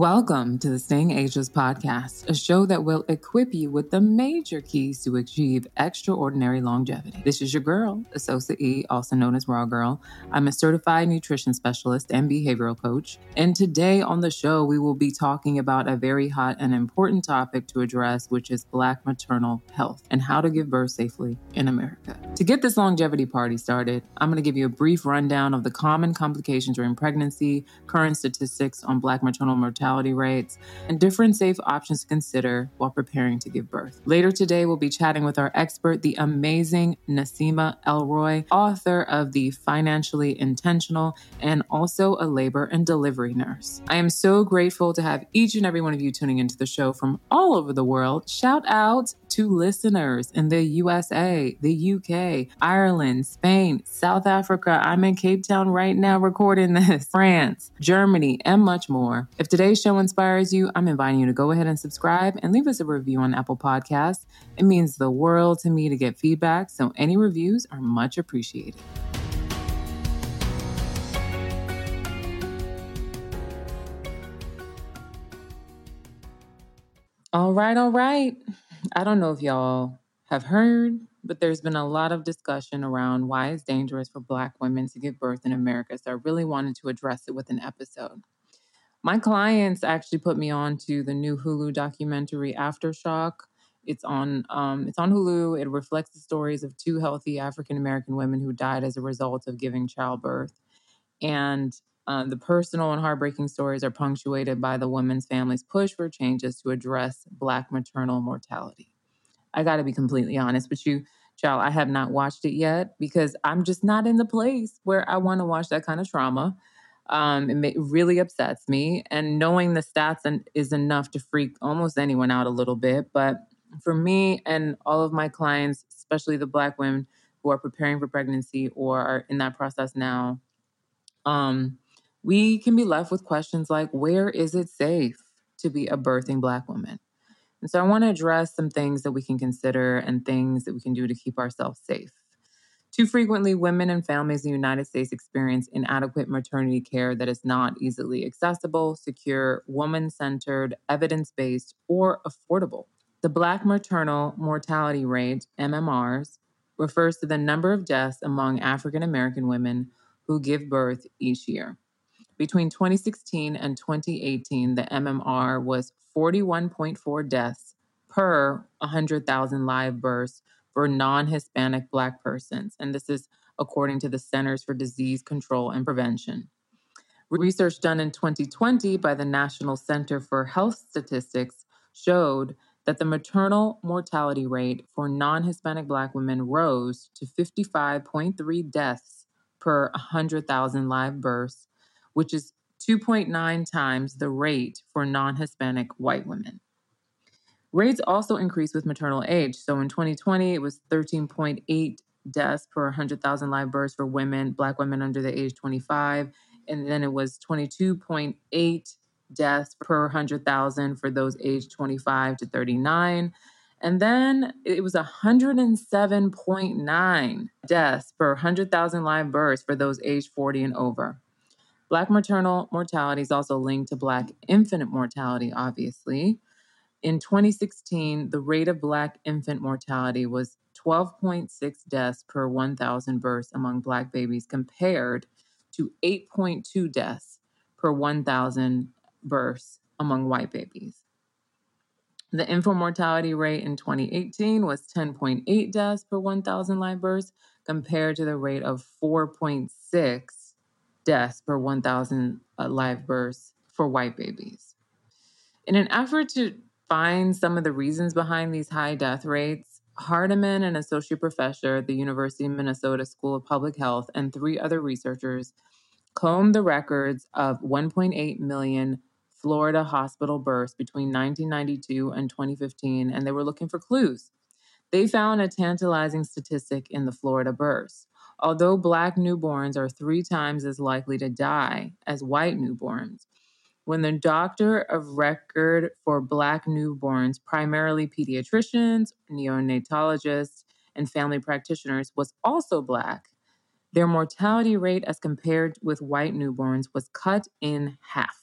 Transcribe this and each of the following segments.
Welcome to the Staying Ageless podcast, a show that will equip you with the major keys to achieve extraordinary longevity. This is your girl, Asosa E, also known as Raw Girl. I'm a certified nutrition specialist and behavioral coach. And today on the show, we will be talking about a very hot and important topic to address, which is Black maternal health and how to give birth safely in America. To get this longevity party started, I'm going to give you a brief rundown of the common complications during pregnancy, current statistics on Black maternal mortality mortality rates, and different safe options to consider while preparing to give birth. Later today, we'll be chatting with our expert, the amazing Naseema Elroy, author of The Financially Intentional and also a labor and delivery nurse. I am so grateful to have each and every one of you tuning into the show from all over the world. Shout out to listeners in the USA, the UK, Ireland, Spain, South Africa. I'm in Cape Town right now recording this, France, Germany, and much more. If today's show inspires you, I'm inviting you to go ahead and subscribe and leave us a review on Apple Podcasts. It means the world to me to get feedback, so any reviews are much appreciated. All right, all right. I don't know if y'all have heard, but there's been a lot of discussion around why it's dangerous for Black women to give birth in America. So I really wanted to address it with an episode. My clients actually put me on to the new Hulu documentary Aftershock. It's on um, it's on Hulu. It reflects the stories of two healthy African American women who died as a result of giving childbirth, and uh, the personal and heartbreaking stories are punctuated by the women's families' push for changes to address Black maternal mortality. I got to be completely honest with you, child. I have not watched it yet because I'm just not in the place where I want to watch that kind of trauma. Um, it may, really upsets me, and knowing the stats and, is enough to freak almost anyone out a little bit. But for me and all of my clients, especially the Black women who are preparing for pregnancy or are in that process now, um, we can be left with questions like where is it safe to be a birthing Black woman? And so I want to address some things that we can consider and things that we can do to keep ourselves safe. Too frequently, women and families in the United States experience inadequate maternity care that is not easily accessible, secure, woman centered, evidence based, or affordable. The Black maternal mortality rate, MMRs, refers to the number of deaths among African American women who give birth each year. Between 2016 and 2018, the MMR was 41.4 deaths per 100,000 live births for non Hispanic Black persons. And this is according to the Centers for Disease Control and Prevention. Research done in 2020 by the National Center for Health Statistics showed that the maternal mortality rate for non Hispanic Black women rose to 55.3 deaths per 100,000 live births which is 2.9 times the rate for non Hispanic white women. Rates also increased with maternal age. So in 2020, it was 13.8 deaths per 100,000 live births for women, Black women under the age 25. And then it was 22.8 deaths per 100,000 for those aged 25 to 39. And then it was 107.9 deaths per 100,000 live births for those aged 40 and over. Black maternal mortality is also linked to Black infant mortality, obviously. In 2016, the rate of Black infant mortality was 12.6 deaths per 1,000 births among Black babies, compared to 8.2 deaths per 1,000 births among white babies. The infant mortality rate in 2018 was 10.8 deaths per 1,000 live births, compared to the rate of 4.6 deaths per 1,000 uh, live births for white babies. In an effort to find some of the reasons behind these high death rates, Hardeman, an associate professor at the University of Minnesota School of Public Health, and three other researchers combed the records of 1.8 million Florida hospital births between 1992 and 2015, and they were looking for clues. They found a tantalizing statistic in the Florida births. Although Black newborns are three times as likely to die as white newborns, when the doctor of record for Black newborns, primarily pediatricians, neonatologists, and family practitioners, was also Black, their mortality rate as compared with white newborns was cut in half.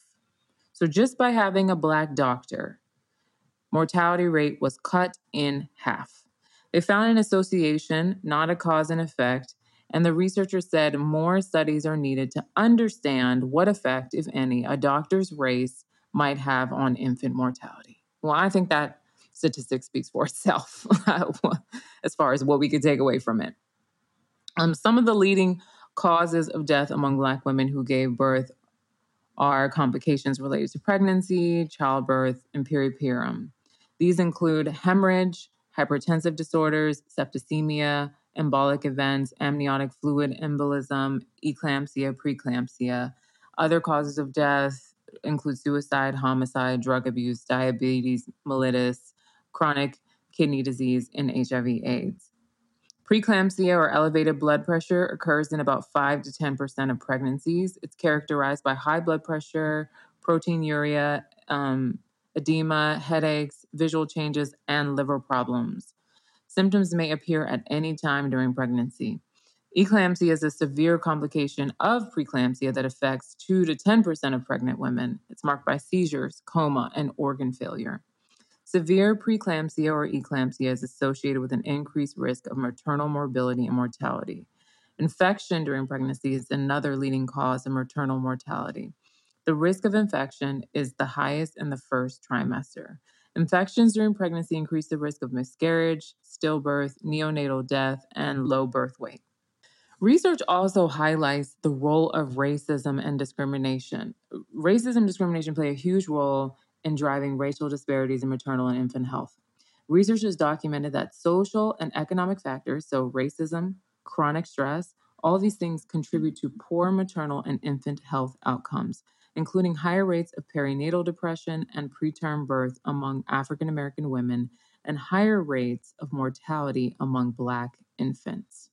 So just by having a Black doctor, mortality rate was cut in half. They found an association, not a cause and effect, and the researchers said more studies are needed to understand what effect, if any, a doctor's race might have on infant mortality. Well, I think that statistic speaks for itself as far as what we could take away from it. Um, some of the leading causes of death among Black women who gave birth are complications related to pregnancy, childbirth, and peripartum. These include hemorrhage, hypertensive disorders, septicemia, embolic events, amniotic fluid embolism, eclampsia, preeclampsia. Other causes of death include suicide, homicide, drug abuse, diabetes mellitus, chronic kidney disease, and HIV/AIDS. Preeclampsia or elevated blood pressure occurs in about 5 to 10% of pregnancies. It's characterized by high blood pressure, proteinuria, um, edema, headaches, visual changes, and liver problems. Symptoms may appear at any time during pregnancy. Eclampsia is a severe complication of preeclampsia that affects 2 to 10% of pregnant women. It's marked by seizures, coma, and organ failure. Severe preeclampsia or eclampsia is associated with an increased risk of maternal morbidity and mortality. Infection during pregnancy is another leading cause of maternal mortality. The risk of infection is the highest in the first trimester. Infections during pregnancy increase the risk of miscarriage, stillbirth, neonatal death, and low birth weight. Research also highlights the role of racism and discrimination. Racism and discrimination play a huge role in driving racial disparities in maternal and infant health. Research has documented that social and economic factors, so racism, chronic stress, all these things contribute to poor maternal and infant health outcomes, including higher rates of perinatal depression and preterm birth among African American women and higher rates of mortality among Black infants.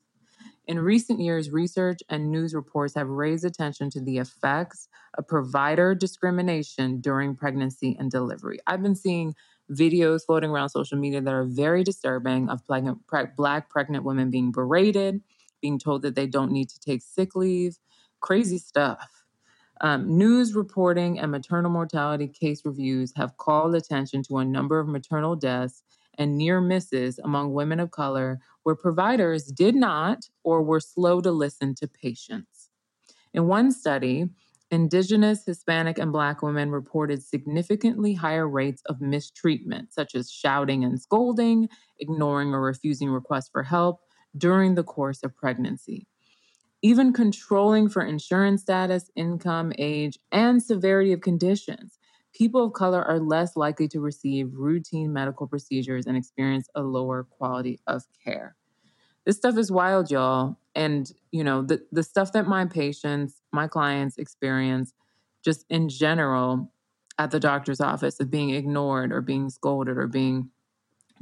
In recent years, research and news reports have raised attention to the effects of provider discrimination during pregnancy and delivery. I've been seeing videos floating around social media that are very disturbing of black pregnant women being berated, being told that they don't need to take sick leave, crazy stuff. Um, news reporting and maternal mortality case reviews have called attention to a number of maternal deaths and near misses among women of color where providers did not or were slow to listen to patients. In one study, Indigenous, Hispanic, and Black women reported significantly higher rates of mistreatment, such as shouting and scolding, ignoring or refusing requests for help during the course of pregnancy. Even controlling for insurance status, income, age, and severity of conditions people of color are less likely to receive routine medical procedures and experience a lower quality of care. This stuff is wild, y'all. And, you know, the, the stuff that my patients, my clients experience just in general at the doctor's office of being ignored or being scolded or being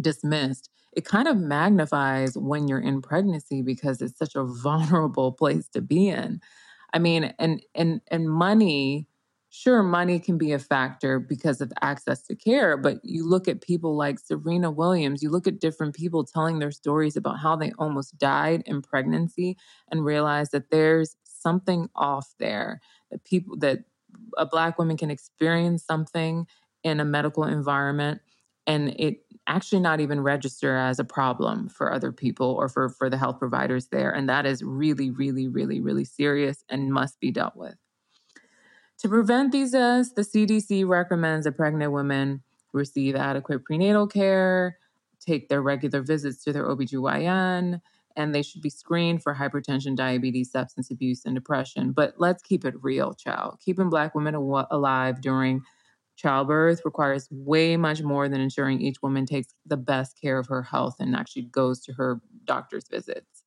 dismissed, it kind of magnifies when you're in pregnancy because it's such a vulnerable place to be in. I mean, and and and money sure, money can be a factor because of access to care, but you look at people like Serena Williams, you look at different people telling their stories about how they almost died in pregnancy and realize that there's something off there, that people, that a Black woman can experience something in a medical environment and it actually not even register as a problem for other people or for, for the health providers there. And that is really, really, really, really serious and must be dealt with. To prevent these deaths, the CDC recommends that pregnant women receive adequate prenatal care, take their regular visits to their OBGYN, and they should be screened for hypertension, diabetes, substance abuse, and depression. But let's keep it real, child. Keeping Black women alive during childbirth requires way much more than ensuring each woman takes the best care of her health and actually goes to her doctor's visits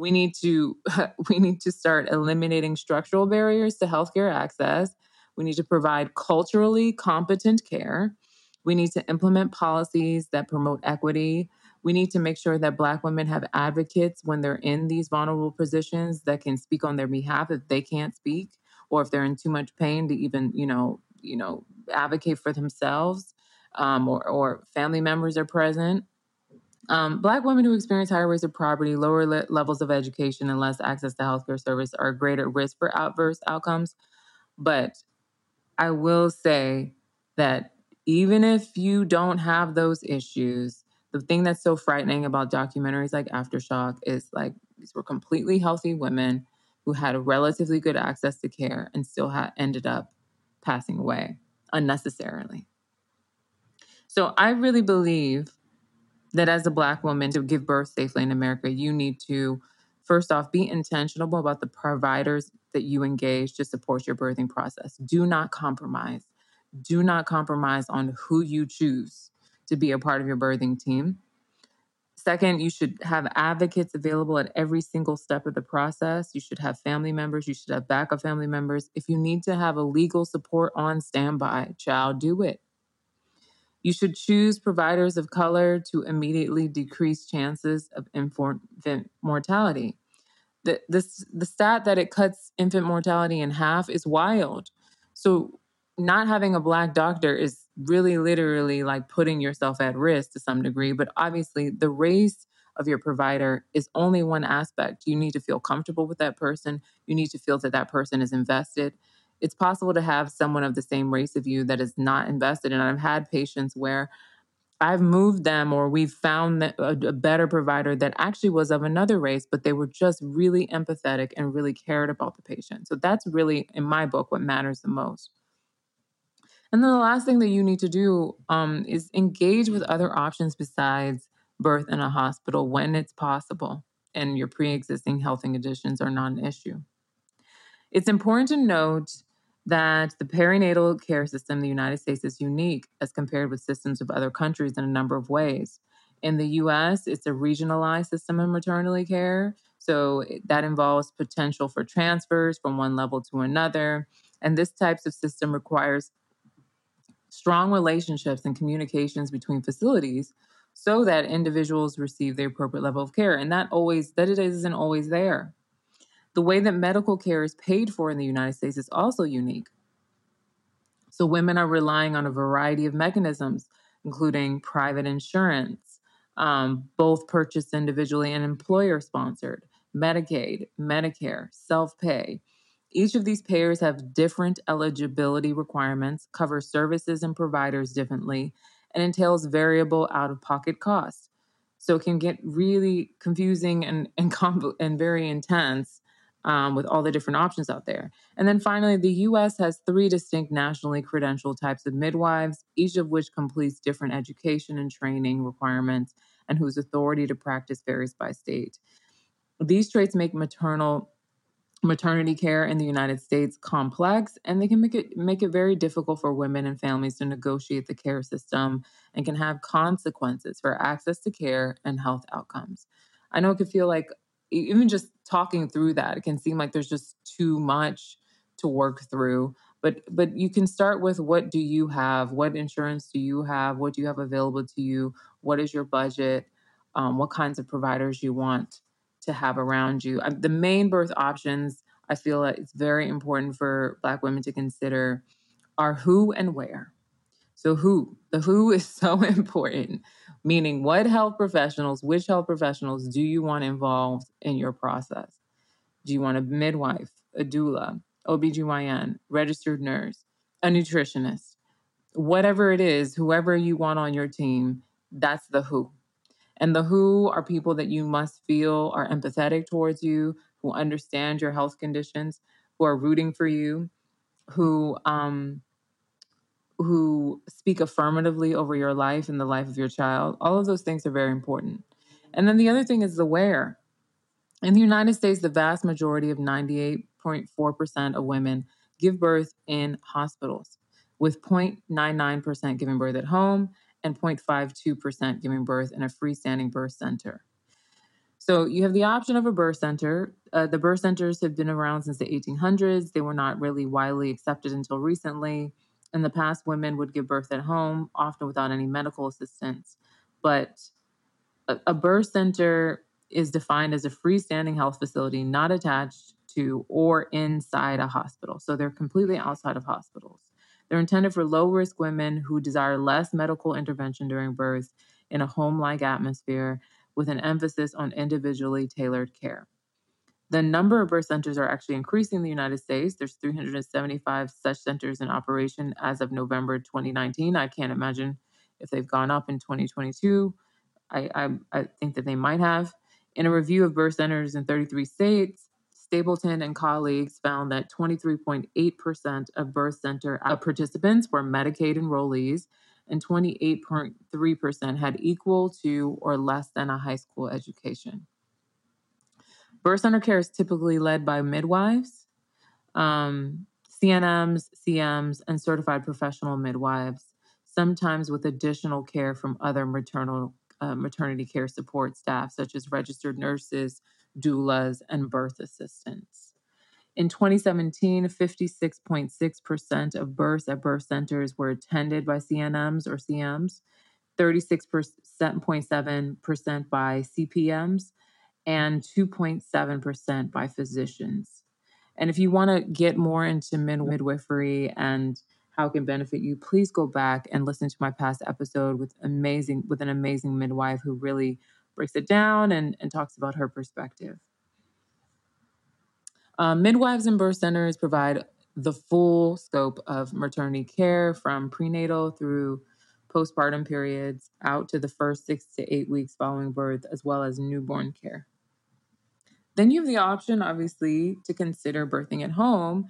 we need to we need to start eliminating structural barriers to healthcare access. We need to provide culturally competent care. We need to implement policies that promote equity. We need to make sure that Black women have advocates when they're in these vulnerable positions that can speak on their behalf if they can't speak, or if they're in too much pain to even, you know, you know, advocate for themselves, um, or, or family members are present. Um, Black women who experience higher rates of poverty, lower le- levels of education, and less access to healthcare service are greater risk for adverse outcomes. But I will say that even if you don't have those issues, the thing that's so frightening about documentaries like Aftershock is like these were completely healthy women who had relatively good access to care and still had ended up passing away unnecessarily. So I really believe that as a black woman to give birth safely in America, you need to first off be intentional about the providers that you engage to support your birthing process. Do not compromise. Do not compromise on who you choose to be a part of your birthing team. Second, you should have advocates available at every single step of the process. You should have family members. You should have backup family members. If you need to have a legal support on standby, child, do it. You should choose providers of color to immediately decrease chances of infant mortality. The, this, the stat that it cuts infant mortality in half is wild. So, not having a black doctor is really literally like putting yourself at risk to some degree. But obviously, the race of your provider is only one aspect. You need to feel comfortable with that person, you need to feel that that person is invested it's possible to have someone of the same race of you that is not invested. And I've had patients where I've moved them or we've found a, a, better provider that actually was of another race, but they were just really empathetic and really cared about the patient. So that's really, in my book, what matters the most. And then the last thing that you need to do um, is engage with other options besides birth in a hospital when it's possible and your pre existing health and conditions are not an issue. It's important to note that the perinatal care system in the United States is unique as compared with systems of other countries in a number of ways. In the US, it's a regionalized system of maternity care. So that involves potential for transfers from one level to another. And this types of system requires strong relationships and communications between facilities so that individuals receive the appropriate level of care. And that always that it isn't always there. The way that medical care is paid for in the United States is also unique. So, women are relying on a variety of mechanisms, including private insurance, um, both purchased individually and employer sponsored, Medicaid, Medicare, self pay. Each of these payers have different eligibility requirements, cover services and providers differently, and entails variable out of pocket costs. So it can get really confusing and, and, and very intense um, with all the different options out there. And then finally, the US has three distinct nationally credentialed types of midwives, each of which completes different education and training requirements and whose authority to practice varies by state. These traits make maternal maternity care in the United States complex and they can make it make it very difficult for women and families to negotiate the care system and can have consequences for access to care and health outcomes. I know it could feel like even just talking through that it can seem like there's just too much to work through but but you can start with what do you have? What insurance do you have? What do you have available to you? What is your budget? Um, what kinds of providers you want to have around you? Um, the main birth options i feel like it's very important for black women to consider are who and where. So who the who is so important meaning what health professionals, which health professionals do you want involved in your process? Do you want a midwife, a doula, OBGYN, registered nurse, a nutritionist? Whatever it is, whoever you want on your team, that's the who. And the who are people that you must feel are empathetic towards you, who understand your health conditions, who are rooting for you, who um, who speak affirmatively over your life and the life of your child. All of those things are very important. And then the other thing is the where. In the United States, the vast majority of 98.4% of women give birth in hospitals, with 0.99% giving birth at home and 0.52% giving birth in a freestanding birth center. So you have the option of a birth center. Uh, the birth centers have been around since the 1800s. They were not really widely accepted until recently. In the past, women would give birth at home, often without any medical assistance. But a, a birth center is defined as a freestanding health facility not attached to or inside a hospital. So they're completely outside of hospitals. They're intended for low risk women who desire less medical intervention during birth in a home like atmosphere with an emphasis on individually tailored care. The number of birth centers are actually increasing in the United States. There's 375 such centers in operation as of November 2019. I can't imagine if they've gone up in 2022. I, I, I think that they might have. In a review of birth centers in 33 states, Stapleton and colleagues found that 23.8% of birth center participants were Medicaid enrollees, and 28.3% had equal to or less than a high school education. Birth center care is typically led by midwives, um, CNMs, CMs, and certified professional midwives, sometimes with additional care from other maternal uh, maternity care support staff, such as registered nurses, doulas, and birth assistants. In 2017, 56.6% of births at birth centers were attended by CNMs or CMs, 36.7% by CPMs, and 2.7% by physicians. And if you want to get more into midwifery and how it can benefit you, please go back and listen to my past episode with amazing with an amazing midwife who really breaks it down and, and talks about her perspective. Um, midwives and birth centers provide the full scope of maternity care from prenatal through postpartum periods out to the first six to eight weeks following birth, as well as newborn care. Then you have the option, obviously, to consider birthing at home,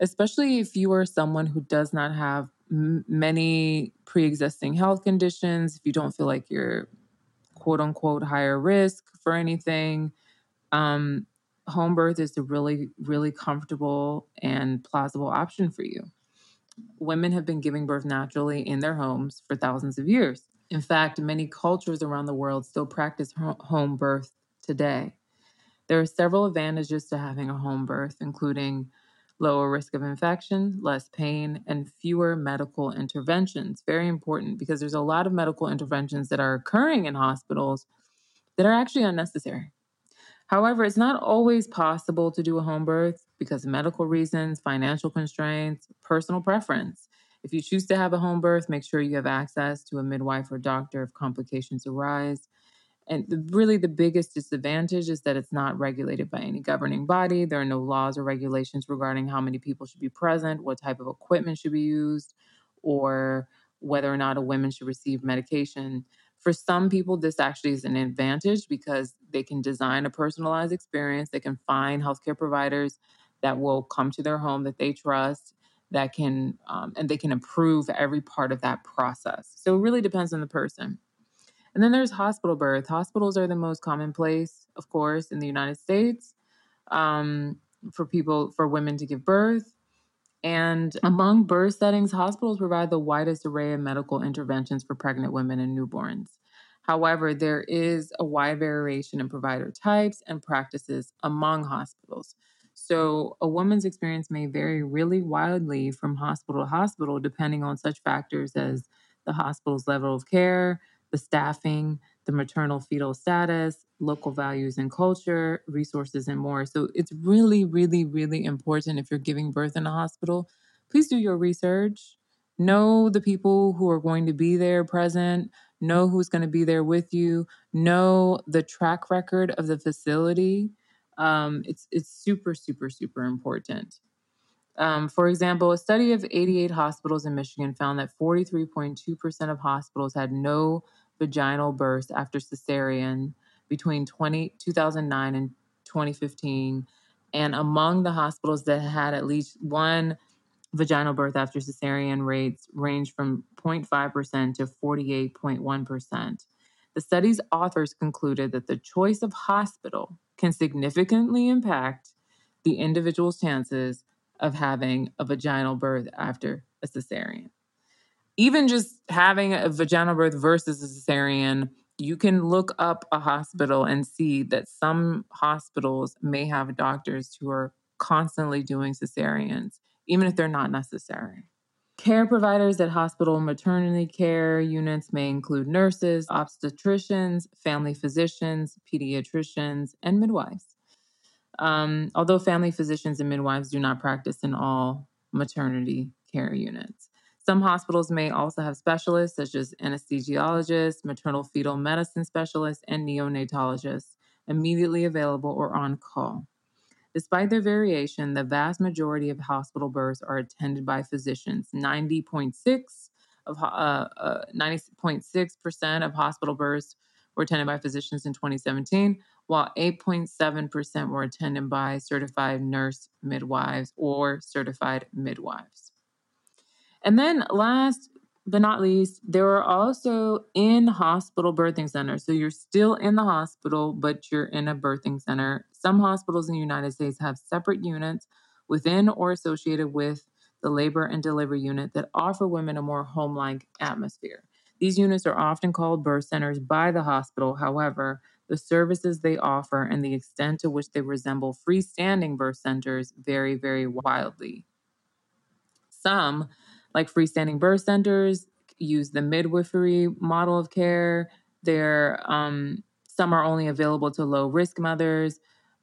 especially if you are someone who does not have m- many pre existing health conditions, if you don't feel like you're quote unquote higher risk for anything. Um, home birth is a really, really comfortable and plausible option for you. Women have been giving birth naturally in their homes for thousands of years. In fact, many cultures around the world still practice home birth today. There are several advantages to having a home birth, including lower risk of infection, less pain, and fewer medical interventions. Very important because there's a lot of medical interventions that are occurring in hospitals that are actually unnecessary. However, it's not always possible to do a home birth because of medical reasons, financial constraints, personal preference. If you choose to have a home birth, make sure you have access to a midwife or doctor if complications arise. And the, really, the biggest disadvantage is that it's not regulated by any governing body. There are no laws or regulations regarding how many people should be present, what type of equipment should be used, or whether or not a woman should receive medication. For some people, this actually is an advantage because they can design a personalized experience. They can find healthcare providers that will come to their home that they trust, that can, um, and they can improve every part of that process. So it really depends on the person. And then there's hospital birth. Hospitals are the most common place, of course, in the United States um, for people, for women to give birth. And among birth settings, hospitals provide the widest array of medical interventions for pregnant women and newborns. However, there is a wide variation in provider types and practices among hospitals. So, a woman's experience may vary really wildly from hospital to hospital, depending on such factors as the hospital's level of care, the staffing, the maternal fetal status, local values and culture, resources, and more. So it's really, really, really important if you're giving birth in a hospital, please do your research. Know the people who are going to be there present, know who's going to be there with you, know the track record of the facility. Um, it's it's super, super, super important. Um, for example, a study of 88 hospitals in Michigan found that 43.2% of hospitals had no vaginal birth after cesarean between 20, 2009 and 2015. And among the hospitals that had at least one vaginal birth after cesarean rates range from 0.5% to 48.1%. The study's authors concluded that the choice of hospital can significantly impact the individual's chances of having a vaginal birth after a cesarean even just having a vaginal birth versus a cesarean, you can look up a hospital and see that some hospitals may have doctors who are constantly doing cesareans, even if they're not necessary. Care providers at hospital maternity care units may include nurses, obstetricians, family physicians, pediatricians, and midwives. Um, although family physicians and midwives do not practice in all maternity care units. Some hospitals may also have specialists such as anesthesiologists, maternal fetal medicine specialists, and neonatologists immediately available or on call. Despite their variation, the vast majority of hospital births are attended by physicians. 90.6 of uh, uh, 90.6% of hospital births were attended by physicians in 2017, while 8.7% were attended by certified nurse midwives or certified midwives. And then last but not least, there are also in hospital birthing centers. So you're still in the hospital, but you're in a birthing center. Some hospitals in the United States have separate units within or associated with the labor and delivery unit that offer women a more home like atmosphere. These units are often called birth centers by the hospital. However, the services they offer and the extent to which they resemble freestanding birth centers vary very wildly. Some like freestanding birth centers use the midwifery model of care. There, um, some are only available to low risk mothers,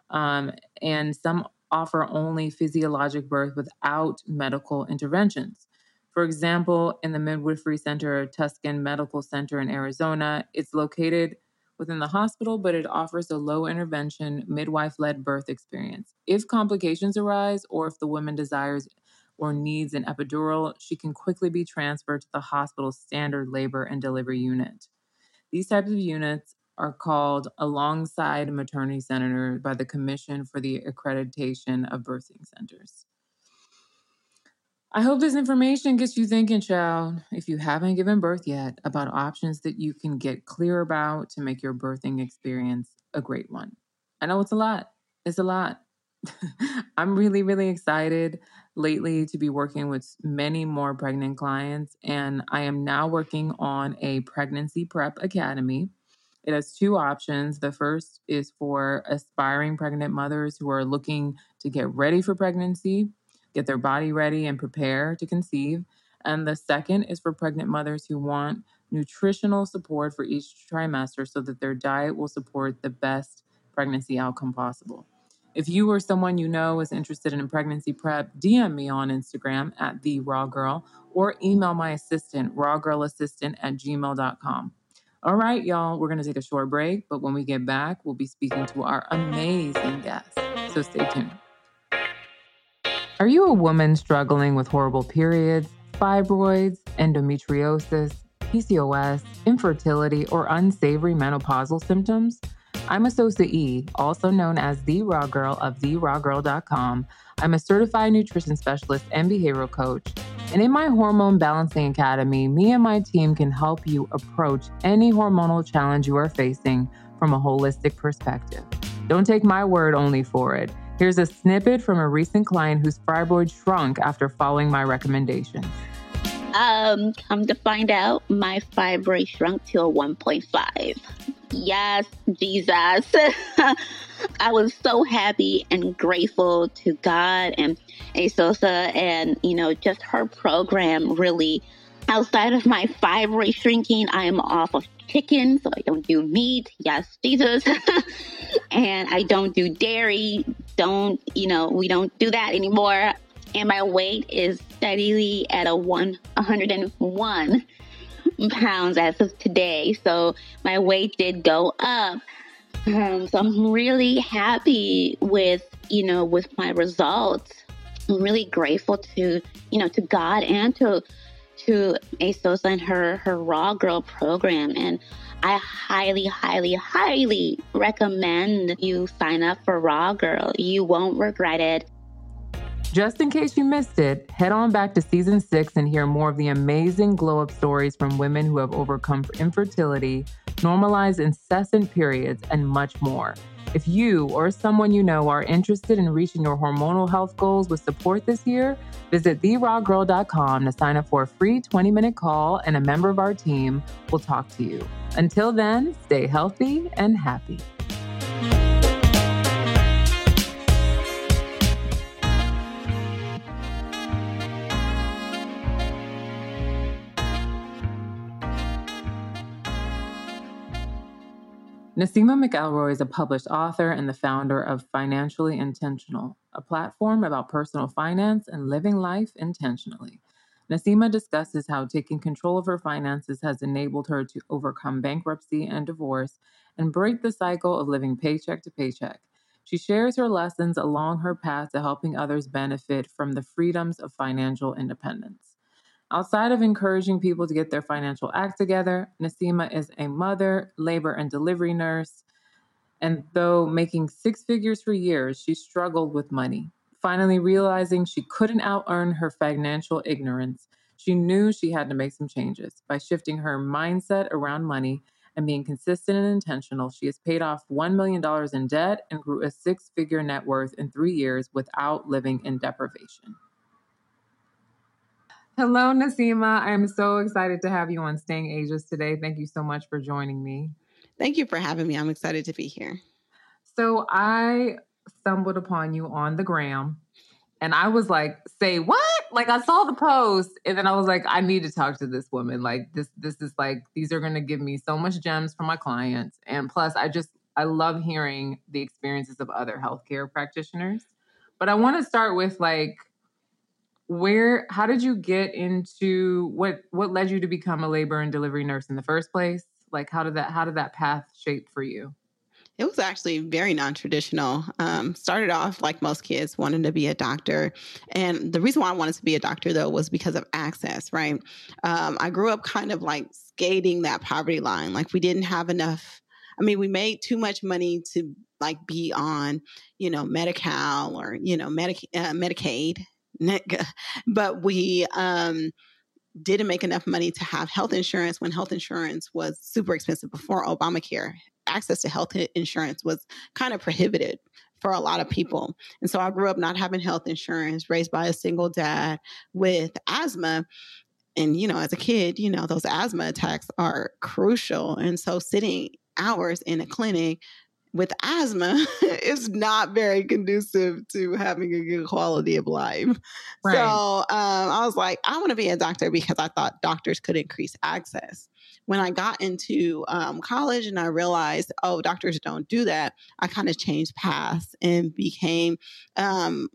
um, and some offer only physiologic birth without medical interventions. For example, in the Midwifery Center Tucson Medical Center in Arizona, it's located within the hospital, but it offers a low intervention midwife led birth experience. If complications arise or if the woman desires or needs an epidural, she can quickly be transferred to the hospital's standard labor and delivery unit. These types of units are called alongside maternity center by the Commission for the Accreditation of Birthing Centers. I hope this information gets you thinking, child, if you haven't given birth yet, about options that you can get clear about to make your birthing experience a great one. I know it's a lot. It's a lot. I'm really, really excited lately to be working with many more pregnant clients, and I am now working on a pregnancy prep academy. It has two options. The first is for aspiring pregnant mothers who are looking to get ready for pregnancy, get their body ready, and prepare to conceive. And the second is for pregnant mothers who want nutritional support for each trimester so that their diet will support the best pregnancy outcome possible. If you or someone you know is interested in pregnancy prep, DM me on Instagram at the raw girl or email my assistant, rawgirlassistant at gmail.com. All right, y'all, we're going to take a short break, but when we get back, we'll be speaking to our amazing guest. So stay tuned. Are you a woman struggling with horrible periods, fibroids, endometriosis, PCOS, infertility, or unsavory menopausal symptoms? I'm Asosa E, also known as the Raw Girl of TheRawGirl.com. I'm a certified nutrition specialist and behavioral coach. And in my Hormone Balancing Academy, me and my team can help you approach any hormonal challenge you are facing from a holistic perspective. Don't take my word only for it. Here's a snippet from a recent client whose fibroid shrunk after following my recommendations. Um, come to find out, my fibroid shrunk to a 1.5. Yes, Jesus. I was so happy and grateful to God and Asosa and, you know, just her program really. Outside of my fibroid shrinking, I am off of chicken, so I don't do meat. Yes, Jesus. and I don't do dairy. Don't, you know, we don't do that anymore. And my weight is steadily at a one, 101 pounds as of today. So my weight did go up. Um, so I'm really happy with, you know, with my results. I'm really grateful to, you know, to God and to, to Asosa and her, her Raw Girl program. And I highly, highly, highly recommend you sign up for Raw Girl. You won't regret it. Just in case you missed it, head on back to season six and hear more of the amazing glow up stories from women who have overcome infertility, normalized incessant periods, and much more. If you or someone you know are interested in reaching your hormonal health goals with support this year, visit therawgirl.com to sign up for a free 20 minute call, and a member of our team will talk to you. Until then, stay healthy and happy. Nasima McElroy is a published author and the founder of Financially Intentional, a platform about personal finance and living life intentionally. Nasima discusses how taking control of her finances has enabled her to overcome bankruptcy and divorce and break the cycle of living paycheck to paycheck. She shares her lessons along her path to helping others benefit from the freedoms of financial independence. Outside of encouraging people to get their financial act together, Nasima is a mother, labor and delivery nurse, and though making six figures for years, she struggled with money. Finally, realizing she couldn't out earn her financial ignorance, she knew she had to make some changes. By shifting her mindset around money and being consistent and intentional, she has paid off $1 million in debt and grew a six figure net worth in three years without living in deprivation. Hello, Nasima. I'm so excited to have you on Staying Ageless today. Thank you so much for joining me. Thank you for having me. I'm excited to be here. So, I stumbled upon you on the gram and I was like, say what? Like I saw the post and then I was like, I need to talk to this woman. Like this, this is like, these are gonna give me so much gems for my clients. And plus I just I love hearing the experiences of other healthcare practitioners. But I want to start with like where how did you get into what what led you to become a labor and delivery nurse in the first place? Like how did that how did that path shape for you? It was actually very non-traditional. Um, started off like most kids, wanting to be a doctor, and the reason why I wanted to be a doctor though was because of access. Right, um, I grew up kind of like skating that poverty line. Like we didn't have enough. I mean, we made too much money to like be on, you know, Medi-Cal or you know, Medic- uh, Medicaid, but we um, didn't make enough money to have health insurance when health insurance was super expensive before Obamacare access to health insurance was kind of prohibited for a lot of people. And so I grew up not having health insurance, raised by a single dad with asthma. And, you know, as a kid, you know, those asthma attacks are crucial. And so sitting hours in a clinic with asthma is not very conducive to having a good quality of life. Right. So um, I was like, I want to be a doctor because I thought doctors could increase access when I got into um, college and I realized, oh, doctors don't do that, I kind of changed paths and became um,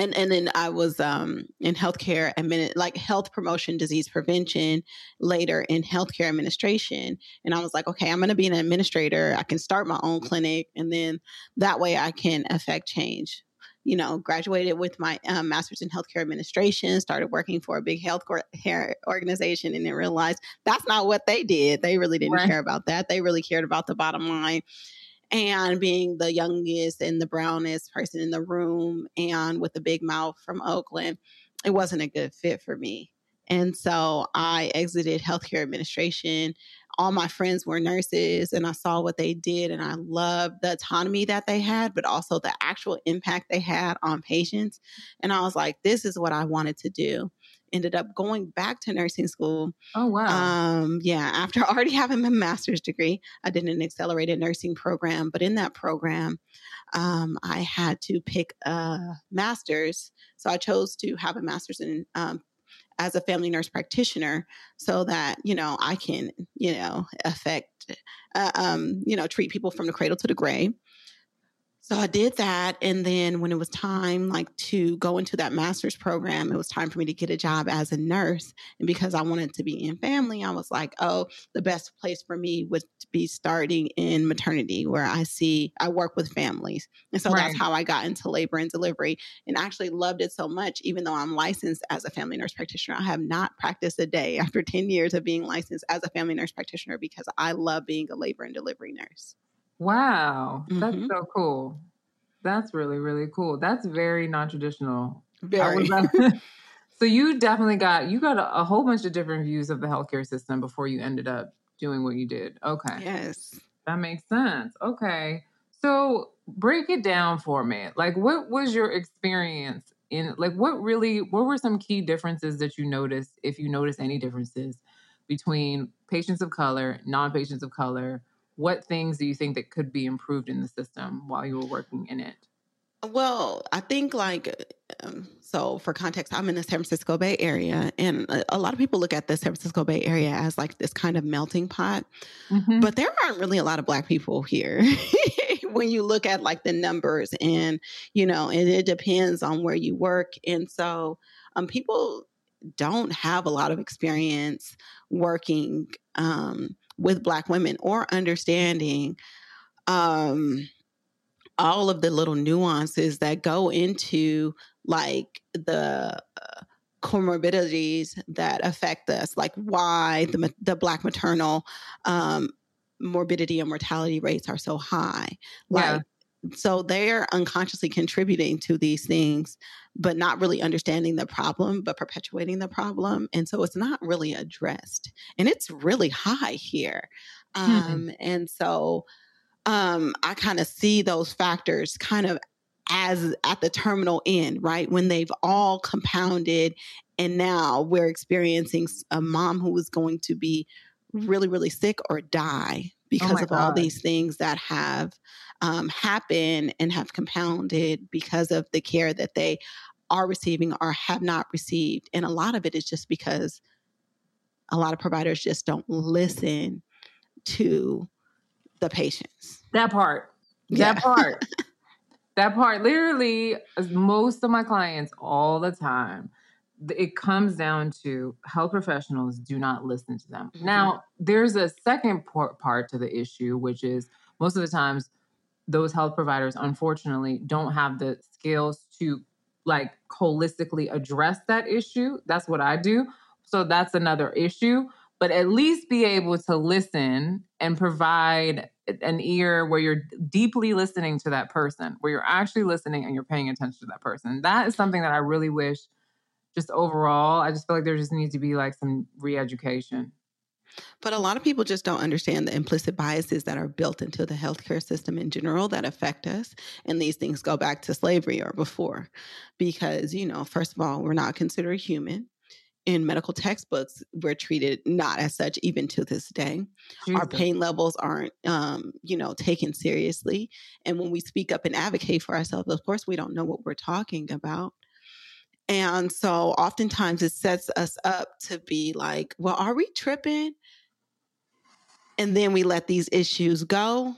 and and then I was um, in healthcare admin like health promotion, disease prevention. Later in healthcare administration, and I was like, okay, I'm going to be an administrator. I can start my own clinic, and then that way I can affect change you know, graduated with my um, master's in healthcare administration, started working for a big health care organization, and then realized that's not what they did. They really didn't right. care about that. They really cared about the bottom line. And being the youngest and the brownest person in the room and with a big mouth from Oakland, it wasn't a good fit for me. And so I exited healthcare administration all my friends were nurses and I saw what they did and I loved the autonomy that they had, but also the actual impact they had on patients. And I was like, this is what I wanted to do. Ended up going back to nursing school. Oh, wow. Um, yeah, after already having my master's degree, I did an accelerated nursing program. But in that program, um, I had to pick a master's. So I chose to have a master's in um, as a family nurse practitioner so that you know i can you know affect uh, um, you know treat people from the cradle to the grave so I did that. And then when it was time like to go into that master's program, it was time for me to get a job as a nurse. And because I wanted to be in family, I was like, oh, the best place for me would be starting in maternity where I see I work with families. And so right. that's how I got into labor and delivery and actually loved it so much, even though I'm licensed as a family nurse practitioner. I have not practiced a day after 10 years of being licensed as a family nurse practitioner because I love being a labor and delivery nurse. Wow, that's mm-hmm. so cool. That's really really cool. That's very non-traditional. Very. so you definitely got you got a, a, whole bunch of different views of the healthcare system before you ended up doing what you did. Okay. Yes. That makes sense. Okay. So break it down for me. Like what was your experience in like what really what were some key differences that you noticed if you noticed any differences between patients of color, non-patients of color, what things do you think that could be improved in the system while you were working in it? Well, I think like um, so for context, I'm in the San Francisco Bay Area, and a, a, lot of people look at the San Francisco Bay Area as like this kind of melting pot, mm-hmm. but there aren't really a lot of Black people here. when you look at like the numbers, and you know, and it depends on where you work, and so um, people don't have a lot of experience working um, with Black women or understanding um, all of the little nuances that go into like the uh, comorbidities that affect us, like why the the black maternal um, morbidity and mortality rates are so high. Like, yeah. So they're unconsciously contributing to these things, but not really understanding the problem, but perpetuating the problem. And so it's not really addressed. And it's really high here. Mm-hmm. Um, and so um, I kind of see those factors kind of as at the terminal end, right? When they've all compounded, and now we're experiencing a mom who is going to be really, really sick or die oh because oh of God. all these things that have um, happened and have compounded because of the care that they are receiving or have not received. And a lot of it is just because a lot of providers just don't listen to the patients. That part. Yeah. That part. that part. Literally, most of my clients all the time, it comes down to health professionals do not listen to them. Mm-hmm. Now, there's a second part to the issue, which is most of the times those health providers, unfortunately, don't have the skills to like holistically address that issue. That's what I do. So that's another issue but at least be able to listen and provide an ear where you're deeply listening to that person, where you're actually listening and you're paying attention to that person. That is something that I really wish just overall, I just feel like there just needs to be like some re-education. But a lot of people just don't understand the implicit biases that are built into the healthcare system in general that affect us. And these things go back to slavery or before. Because, you know, first of all, we're not considered human in medical textbooks we're treated not as such even to this day Jesus. our pain levels aren't um, you know taken seriously and when we speak up and advocate for ourselves of course we don't know what we're talking about and so oftentimes it sets us up to be like well are we tripping and then we let these issues go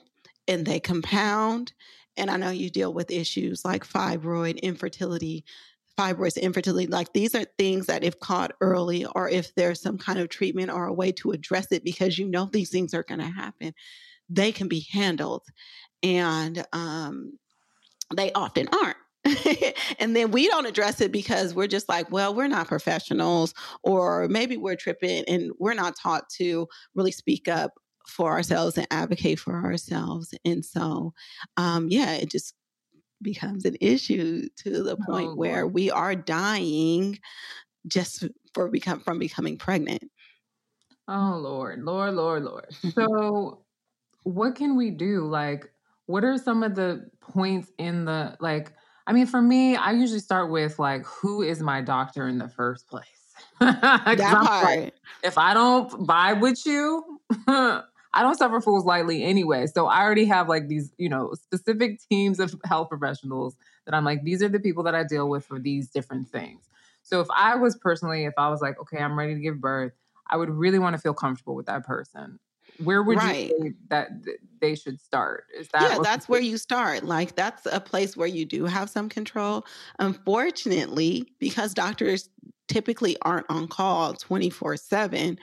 and they compound and i know you deal with issues like fibroid infertility fibroids, infertility, like these are things that if caught early or if there's some kind of treatment or a way to address it because you know these things are going to happen, they can be handled. And um, they often aren't. and then we don't address it because we're just like, well, we're not professionals, or maybe we're tripping and we're not taught to really speak up for ourselves and advocate for ourselves. And so, um, yeah, it just becomes an issue to the point oh, where we are dying just for become from becoming pregnant. Oh Lord, Lord, Lord, Lord. so what can we do? Like, what are some of the points in the like? I mean, for me, I usually start with like, who is my doctor in the first place? that part. Like, if I don't vibe with you, I don't suffer fools lightly anyway. So I already have like these, you know, specific teams of health professionals that I'm like, these are the people that I deal with for these different things. So if I was personally, if I was like, okay, I'm ready to give birth, I would really want to feel comfortable with that person. Where would right. you say that they should start? Is that yeah? That's where you start. Like that's a place where you do have some control. Unfortunately, because doctors typically aren't on call 24 7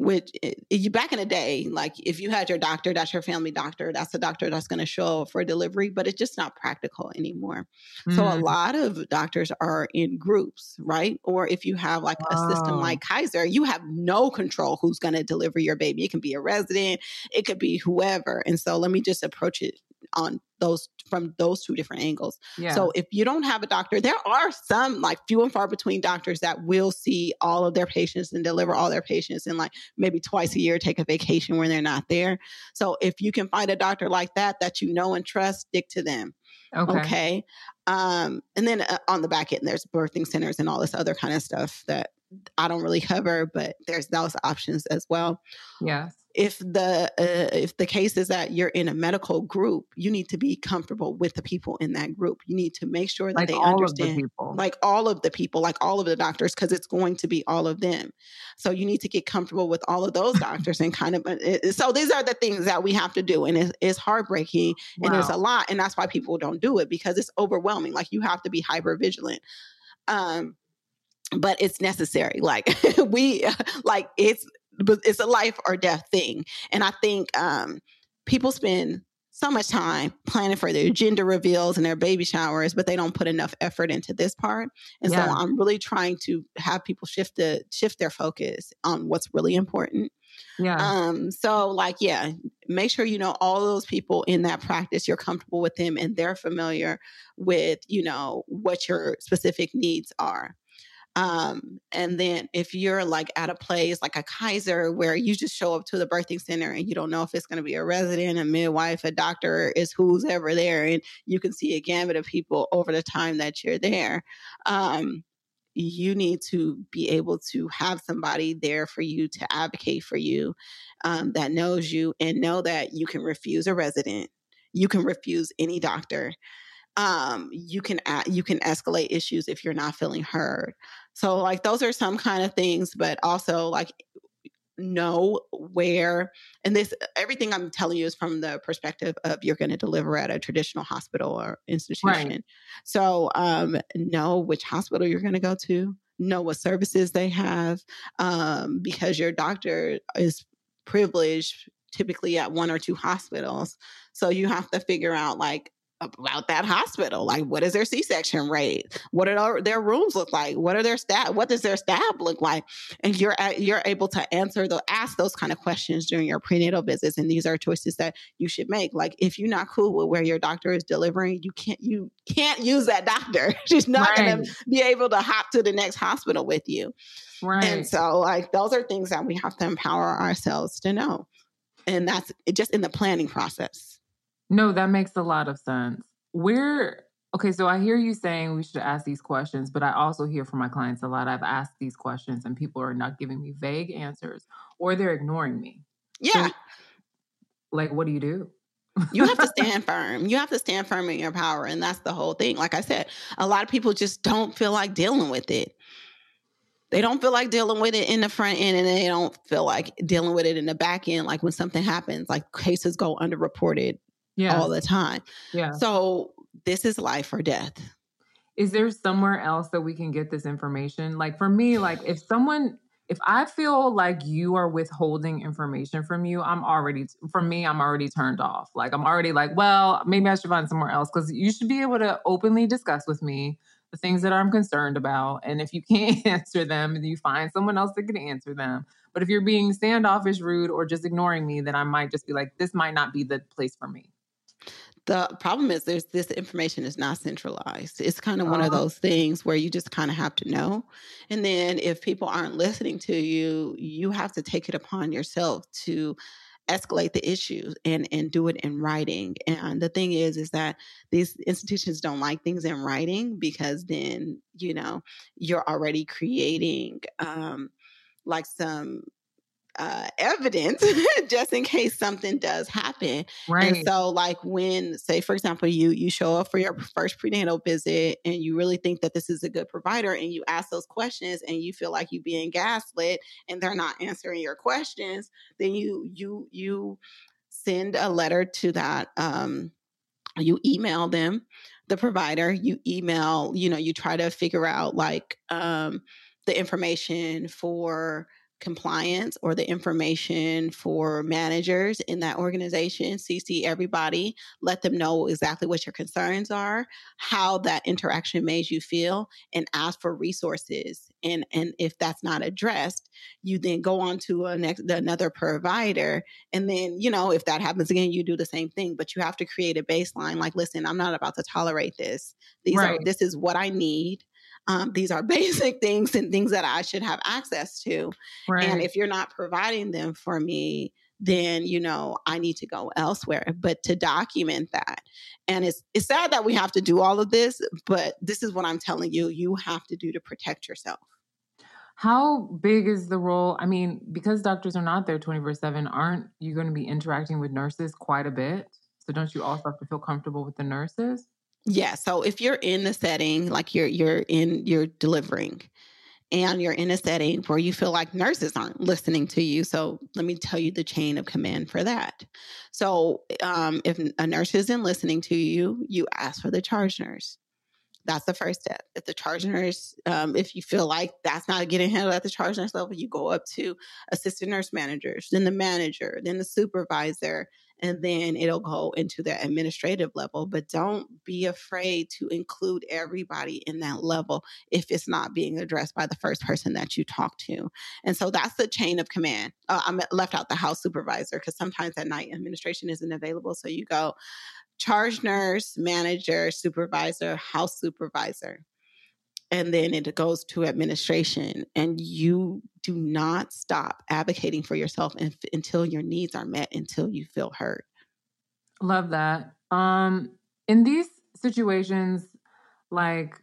which eh, you back in the day, like if you had your doctor, that's your family doctor, that's the doctor that's going to show up for delivery, but it's just not practical anymore. Mm. So a mm. lot of doctors are in groups, right? Or if you have like a system like Kaiser, you have no control who's going to deliver your baby. It can be a resident, it could be whoever. And so let me just approach it on those from those two different angles. Yeah. So if you don't have a doctor, there are some like few and far between doctors that will see all of their patients and deliver all their patients and like maybe twice a year take a vacation when they're not there. So if you can find a doctor like that that you know and trust, stick to them. Okay. okay? Um, and then uh, on the back end, there's birthing centers and all this other kind of stuff that I don't really cover, but there's those options as well. Yes. If the uh, if the case is that you're in a medical group you need to be comfortable with the people in that group. You need to make sure that like they understand the like all of the people like all of the doctors because it's going to be all of them. So you need to get comfortable with all of those doctors and kind of uh, so these are the things that we have to do and it's, it's heartbreaking wow. and it's a lot and that's why people don't do it because it's overwhelming like you have to be hyper vigilant um but it's necessary like we like it's but it's a life or death thing. And I think um, people spend so much time planning for their gender reveals and their baby showers, but they don't put enough effort into this part. And yeah. so I'm really trying to have people shift the shift their focus on what's really important. Yeah. Um, so like, yeah, make sure you know all those people in that practice, you're comfortable with them and they're familiar with, you know, what your specific needs are. Um, and then if you're like at a place like a Kaiser where you just show up to the birthing center and you don't know if it's going to be a resident, a midwife, a doctor, is who's ever there, and you can see a gamut of people over the time that you're there. Um, you need to be able to have somebody there for you to advocate for you um, that knows you and know that you can refuse a resident you can refuse any doctor um, you can you can escalate issues if you're not feeling heard so like those are some kind of things but also like know where and this everything i'm telling you is from the perspective of you're going to deliver at a traditional hospital or institution right. so um, know which hospital you're going to go to know what services they have um, because your doctor is privileged typically at one or two hospitals so you have to figure out like about that hospital. Like, what is their C-section rate? What are their rooms look like? What are their staff? What does their staff look like? And you're at, you're able to answer the ask those kind of questions during your prenatal visits. And these are choices that you should make. Like, if you're not cool with where your doctor is delivering, you can't you can't use that doctor. She's not right. going to be able to hop to the next hospital with you. Right. And so, like, those are things that we have to empower ourselves to know. And that's just in the planning process. No, that makes a lot of sense. We're okay. So I hear you saying we should ask these questions, but I also hear from my clients a lot. I've asked these questions and people are not giving me vague answers or they're ignoring me. Yeah. So, like, what do you do? you have to stand firm. You have to stand firm in your power. And that's the whole thing. Like I said, a lot of people just don't feel like dealing with it. They don't feel like dealing with it in the front end and they don't feel like dealing with it in the back end. Like when something happens, like cases go underreported yeah. all the time. Yeah. So this is life or death. Is there somewhere else that we can get this information? Like for me, like if someone if I feel like you are withholding information from you, I'm already, for me, I'm already turned off. Like, I'm already like, well, maybe I should find somewhere else because you should be able to openly discuss with me the things that I'm concerned about. And if you can't answer them, then you find someone else that can answer them. But if you're being standoffish, rude, or just ignoring me, then I might just be like, this might not be the place for me the problem is there's this information is not centralized. It's kind of one of uh-huh. those things where you just kind of have to know. And then if people aren't listening to you you have to take it upon yourself to escalate the issues and and do it in writing. And the thing is is that these institutions don't like things in writing because then you know you're already creating um like some uh, evidence just in case something does happen. Right. And so, like when, say, for example, you you show up for your first prenatal visit and you really think that this is a good provider, and you ask those questions, and you feel like you're being gaslit, and they're not answering your questions, then you you you send a letter to that. Um, you email them, the provider. You email, you know, you try to figure out like um, the information for compliance or the information for managers in that organization, CC everybody, let them know exactly what your concerns are, how that interaction made you feel, and ask for resources. And, and if that's not addressed, you then go on to a next, another provider. And then, you know, if that happens again, you do the same thing. But you have to create a baseline like, listen, I'm not about to tolerate this. These right. are, this is what I need um, these are basic things and things that I should have access to. Right. And if you're not providing them for me, then you know I need to go elsewhere. But to document that, and it's it's sad that we have to do all of this, but this is what I'm telling you: you have to do to protect yourself. How big is the role? I mean, because doctors are not there 24 7, aren't you going to be interacting with nurses quite a bit? So don't you also have to feel comfortable with the nurses? Yeah. So if you're in the setting, like you're you're in you're delivering and you're in a setting where you feel like nurses aren't listening to you. So let me tell you the chain of command for that. So um, if a nurse isn't listening to you, you ask for the charge nurse. That's the first step. If the charge nurse, um, if you feel like that's not getting handled at the charge nurse level, you go up to assistant nurse managers, then the manager, then the supervisor, and then it'll go into the administrative level. But don't be afraid to include everybody in that level if it's not being addressed by the first person that you talk to. And so that's the chain of command. Uh, I left out the house supervisor because sometimes at night administration isn't available. So you go charge nurse, manager, supervisor, house supervisor and then it goes to administration and you do not stop advocating for yourself until your needs are met until you feel heard love that um in these situations like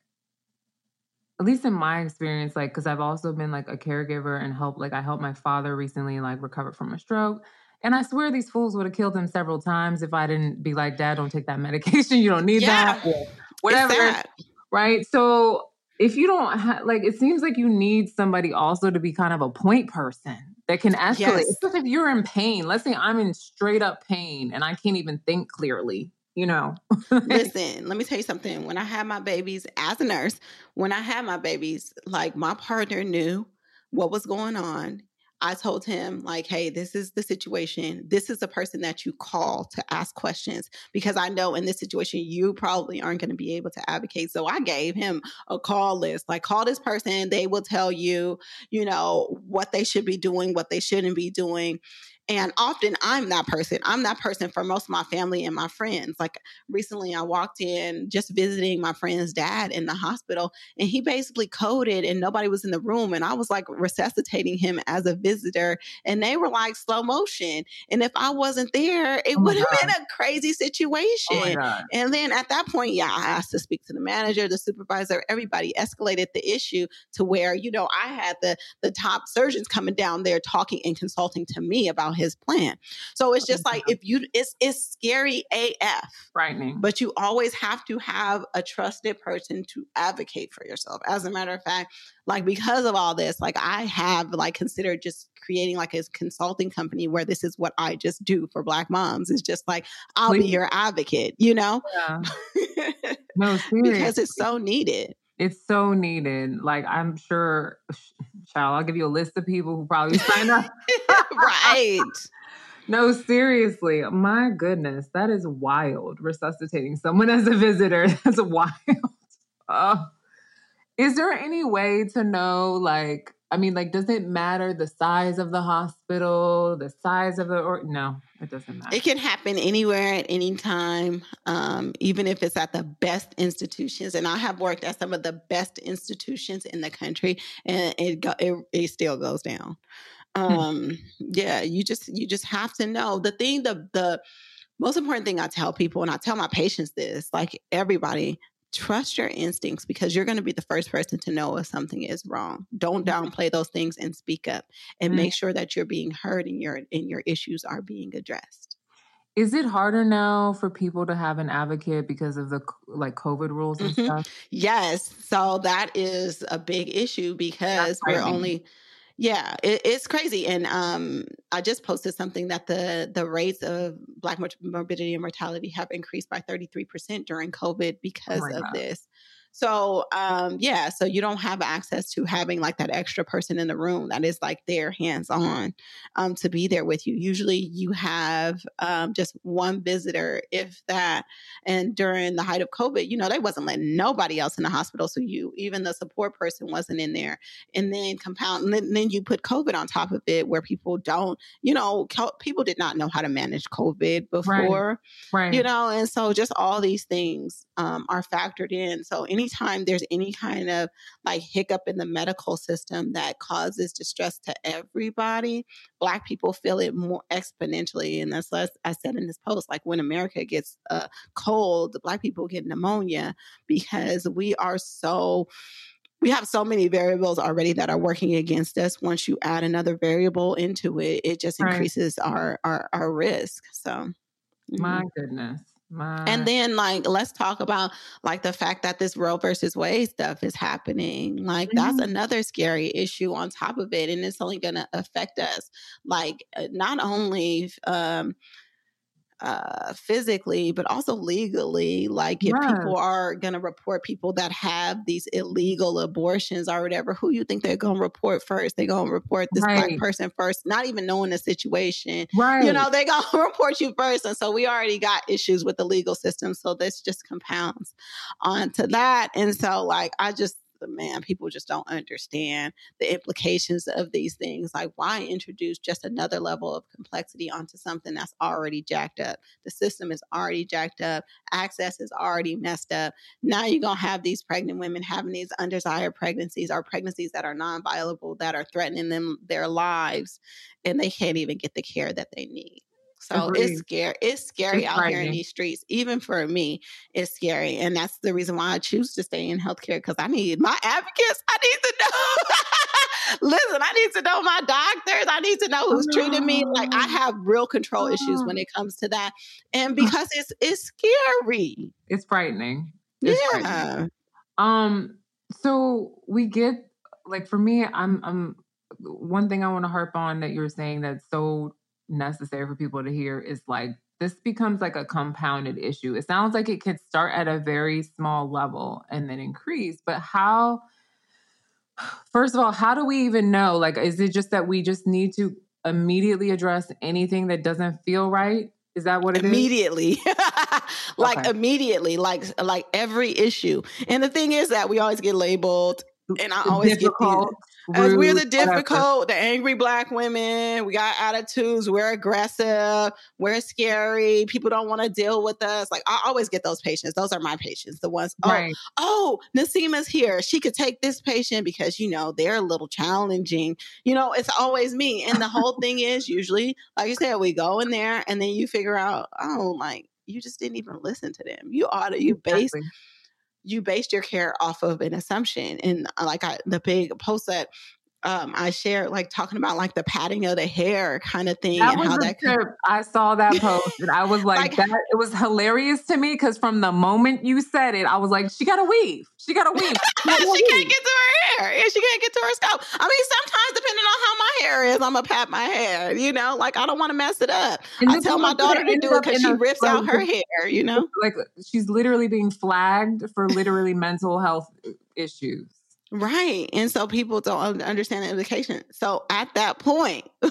at least in my experience like because i've also been like a caregiver and help like i helped my father recently like recover from a stroke and I swear these fools would have killed him several times if I didn't be like, Dad, don't take that medication. You don't need yeah, that. Whatever. Right. So if you don't have like it seems like you need somebody also to be kind of a point person that can escalate yes. especially if you're in pain. Let's say i'm in straight up pain and i can't even think clearly you know? Listen let me tell you something. When i had my babies as a nurse when i had my babies like my partner knew what was going on I told him, like, hey, this is the situation. This is the person that you call to ask questions because I know in this situation, you probably aren't going to be able to advocate. So I gave him a call list like, call this person. They will tell you, you know, what they should be doing, what they shouldn't be doing. And often I'm that person. I'm that person for most of my family and my friends. Like recently, I walked in just visiting my friend's dad in the hospital, and he basically coded, and nobody was in the room. And I was like resuscitating him as a visitor, and they were like slow motion. And if I wasn't there, it oh would have been a crazy oh situation. Oh and then at that point, yeah, I asked to speak to the manager, the supervisor, everybody escalated the issue to where, you know, I had the the top surgeons coming down there talking and consulting to me about his plan. So it's just like if you it's it's scary AF. Frightening. But you always have to have a trusted person to advocate for yourself. As a matter of fact, like because of all this, like I have like considered just creating like a consulting company where this is what I just do for black moms. It's just like I'll Please. be your advocate, you know? Yeah. No, because it's so needed. It's so needed. Like I'm sure, child, I'll give you a list of people who probably sign up. right. No, seriously. My goodness, that is wild. Resuscitating someone as a visitor. That's wild. Uh, is there any way to know, like, I mean, like, does it matter the size of the hospital, the size of the or no, it doesn't matter. It can happen anywhere at any time, um, even if it's at the best institutions. And I have worked at some of the best institutions in the country, and it go, it, it still goes down. Hmm. Um, yeah, you just you just have to know the thing. The the most important thing I tell people, and I tell my patients this, like everybody, trust your instincts because you're going to be the first person to know if something is wrong. Don't mm-hmm. downplay those things and speak up and mm-hmm. make sure that you're being heard and your and your issues are being addressed. Is it harder now for people to have an advocate because of the like COVID rules and mm-hmm. stuff? Yes. So that is a big issue because we're only yeah, it, it's crazy. And um, I just posted something that the the rates of Black morbidity and mortality have increased by 33% during COVID oh because oh of God. this. So, um, yeah, so you don't have access to having like that extra person in the room that is like their hands on um, to be there with you. Usually you have um, just one visitor, if that. And during the height of COVID, you know, they wasn't letting nobody else in the hospital. So you, even the support person wasn't in there. And then compound, and then, then you put COVID on top of it where people don't, you know, people did not know how to manage COVID before, right. right. you know, and so just all these things um, are factored in. So any anytime there's any kind of like hiccup in the medical system that causes distress to everybody, Black people feel it more exponentially. And that's what I said in this post like when America gets uh, cold, the Black people get pneumonia because we are so we have so many variables already that are working against us. Once you add another variable into it, it just increases right. our, our our risk. So, mm-hmm. my goodness. My. And then, like, let's talk about like the fact that this Roe versus Wade stuff is happening. Like, mm-hmm. that's another scary issue on top of it, and it's only going to affect us. Like, uh, not only um, uh, physically, but also legally. Like if people are going to report people that have these illegal abortions or whatever, who you think they're going to report first? They're going to report this black person first, not even knowing the situation. Right. You know, they're going to report you first. And so we already got issues with the legal system. So this just compounds onto that. And so, like, I just, man, people just don't understand the implications of these things. Like, why introduce just another level of complexity onto something that's already jacked up? The system is already jacked up, access is already messed up. Now you're going to have these pregnant women having these undesired pregnancies or pregnancies that are non viable, that are threatening them, their lives, and they can't even get the care that they need. So Agreed. it's scary. It's scary It's out here in these streets. Even for me, it's scary. And that's the reason why I choose to stay in healthcare because I need my advocates. I need to know. Listen, I need to know my doctors. I need to know who's treating me. Like I have real control issues when it comes to that. And because it's it's scary. It's frightening. It's frightening. Yeah. Um, so we get like for me, I'm I'm one thing I want to harp on that you're saying that's so necessary for people to hear is like this becomes like a compounded issue. It sounds like it could start at a very small level and then increase, but how first of all, how do we even know? Like, is it just that we just need to immediately address anything that doesn't feel right? Is that what it is? immediately like Okay. immediately like like every issue and the thing is that we always get labeled and I always get as we're the whatever. difficult, the angry black women. We got attitudes. We're aggressive. We're scary. People don't want to deal with us. Like I always get those patients. Those are my patients. The ones. Oh, Right. oh, Nasima's here. She could take this patient because you know they're a little challenging. You know, it's always me. And the whole thing is usually, like you said, we go in there and then you figure out, oh, like you just didn't even listen to them. You ought to. You base Exactly. You based your care off of an assumption. And uh, like I, the big post that um, I shared, like talking about like the patting of the hair kind of thing That and was how that could, trip. I saw that post and I was like, Like- that it was hilarious to me because from the moment you said it, I was like, she got to weave. She got to weave. she can't get to her hair and she can't get to her scalp. I mean, sometimes depending on how my hair is, I'm gonna pat my hair. You know, like I don't want to mess it up. And I tell my daughter to do it because she rips out her hair. You know, Like she's literally being flagged for literally mental health issues. Right. And so people don't understand the implication. So at that point,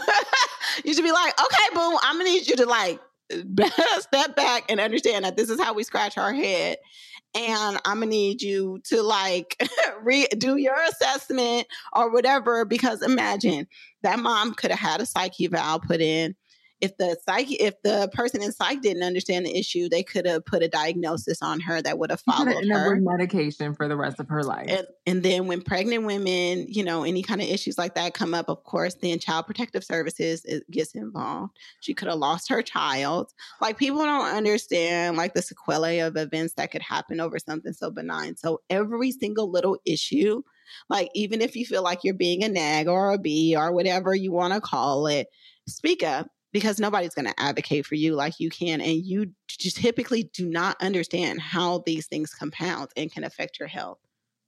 you should be like, okay, boom, I'm going to need you to like step back and understand that this is how we scratch our head. And I'm going to need you to like re- do your assessment or whatever. Because imagine that mom could have had a psyche eval put in. If the psych, if the person in psych didn't understand the issue, they could have put a diagnosis on her that would have followed her. medication for the rest of her life. and, and then when pregnant women you know any kind of issues like that come up of course then child protective services it gets involved. She could have lost her child. Like people don't understand like the sequelae of events that could happen over something so benign. So every single little issue like even if you feel like you're being a nag or a bee or whatever you want to call it speak up because nobody's going to advocate for you like you can and you just typically do not understand how these things compound and can affect your health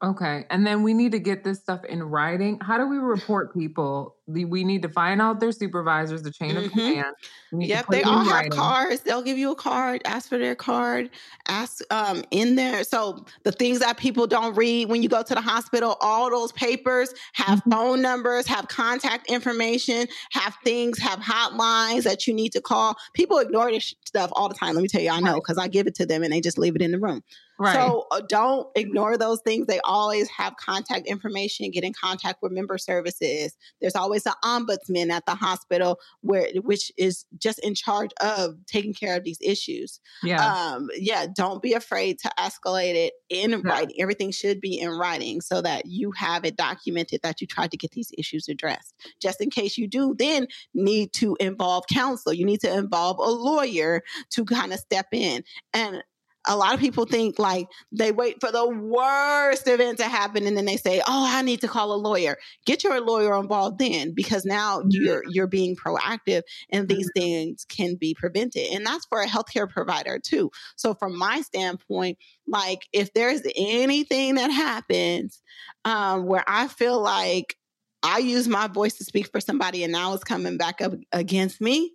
Okay. And then we need to get this stuff in writing. How do we report people? We need to find out their supervisors, the chain Mhm. of command. We need to Yep, they all have writing. cards. They'll give you a card. Ask for their card. Ask um in there. So the things that people don't read when you go to the hospital, all those papers have Mhm. phone numbers, have contact information, have things, have hotlines that you need to call. People ignore this stuff all the time. Let me tell you, I know because I give it to them and they just leave it in the room. Right. So uh, don't ignore those things. They always have contact information. Get in contact with member services. There's always an ombudsman at the hospital where which is just in charge of taking care of these issues. yeah. Um, yeah, don't be afraid to escalate it in writing. Everything should be in writing so that you have it documented that you tried to get these issues addressed. Just in case you do, then need to involve counsel. You need to involve a lawyer to kind of step in and a lot of people think like they wait for the worst event to happen and then they say, "Oh, I need to call a lawyer." Get your lawyer involved then because now you're you're being proactive and these things can be prevented. And that's for a healthcare provider too. So from my standpoint, like if there's anything that happens um where I feel like I use my voice to speak for somebody and now it's coming back up against me,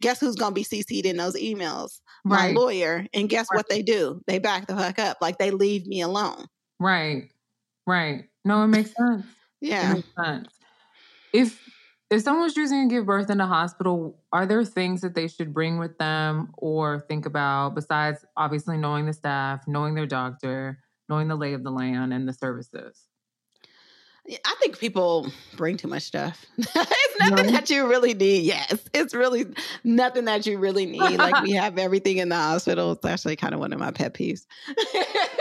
guess who's going to be CC'd in those emails? My lawyer. And guess Right. what they do? They back the fuck up. Like they leave me alone. Right. Right. No, it makes sense. It Yeah. makes sense. If if someone's choosing to give birth in a hospital, are there things that they should bring with them or think about besides obviously knowing the staff, knowing their doctor, knowing the lay of the land and the services? I think people bring too much stuff. it's nothing that you really need. Yes, it's really nothing that you really need. Like we have everything in the hospital. It's actually kind of one of my pet peeves.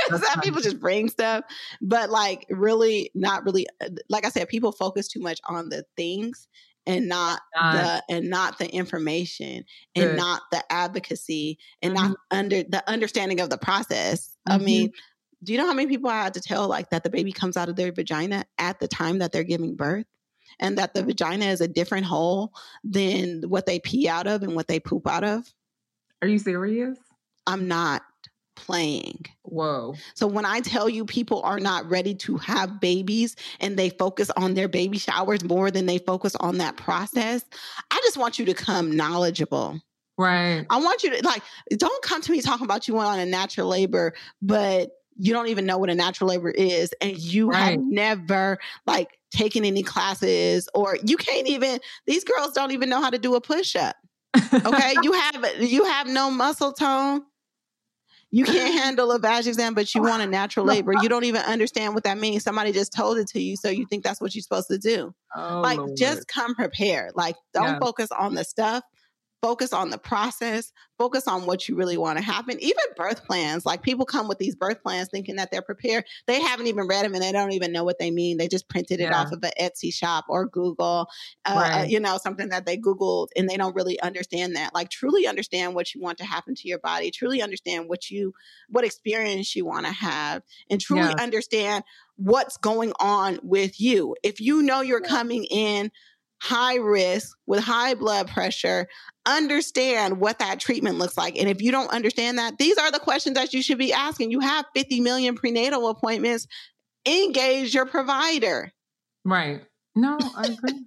Some funny. people just bring stuff, but like really, not really. uh, Like I said, people focus too much on the things and not Not- the and not the information and Good. not the advocacy and not under the understanding of the process. I Mhm. mean, do you know how many people I had to tell like that the baby comes out of their vagina at the time that they're giving birth? And that the vagina is a different hole than what they pee out of and what they poop out of. Are you serious? I'm not playing. Whoa. So when I tell you people are not ready to have babies and they focus on their baby showers more than they focus on that process, I just want you to come knowledgeable. Right. I want you to like don't come to me talking about you went on a natural labor, but you don't even know what a natural labor is and you Right. have never like taken any classes or you can't even these girls don't even know how to do a push-up. Okay? you have you have no muscle tone. You can't handle a vag exam, but you want a natural labor. You don't even understand what that means. Somebody just told it to you, so you think that's what you're supposed to do oh, like Lord. just come prepared like don't Yeah. focus on the stuff focus on the process focus on what you really want to happen even birth plans like people come with these birth plans thinking that they're prepared they haven't even read them and they don't even know what they mean they just printed it Yeah. off of an etsy shop or google uh, uh, Right. you know something that they googled and they don't really understand that like truly understand what you want to happen to your body truly understand what you what experience you want to have and truly Yeah. understand what's going on with you if you know you're coming in high risk with high blood pressure understand what that treatment looks like and if you don't understand that these are the questions that you should be asking you have 50 million prenatal appointments engage your provider Right. No, I agree.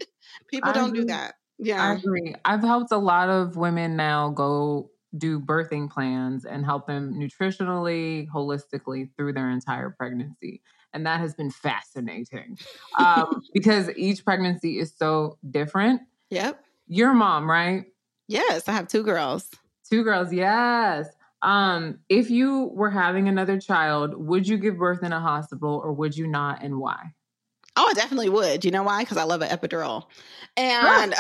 people I don't do that yeah I agree. I've helped a lot of women now go do birthing plans and help them nutritionally, holistically through their entire pregnancy. And that has been fascinating um, because each pregnancy is so different. yep Your mom, right? yes i have two girls Two girls, yes. Um, if you were having another child, would you give birth in a hospital or would you not, and why? oh i definitely would you know why because i love an epidural and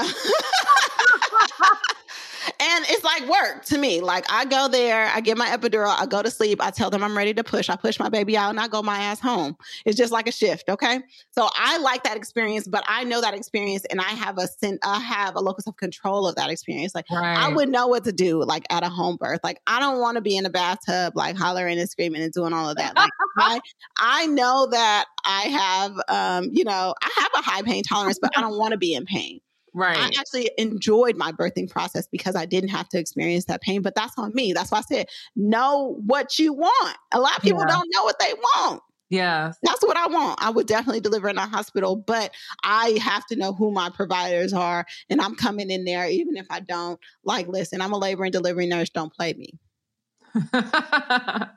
and it's like work to me. Like I go there, I get my epidural, I go to sleep, I tell them I'm ready to push. I push my baby out and I go my ass home. It's just like a shift, okay? So I like that experience, but I know that experience and I have a sen- I have a locus of control of that experience. Like Right. I would know what to do like at a home birth. Like I don't want to be in a bathtub like hollering and screaming and doing all of that. Like I I know that I have um, you know, I have a high pain tolerance, but I don't want to be in pain. Right. I actually enjoyed my birthing process because I didn't have to experience that pain. But that's on me. That's why I said, know what you want. A lot of people Yeah. don't know what they want. Yeah. That's what I want. I would definitely deliver in a hospital, but I have to know who my providers are. And I'm coming in there, even if I don't. Like, listen, I'm a labor and delivery nurse. Don't play me.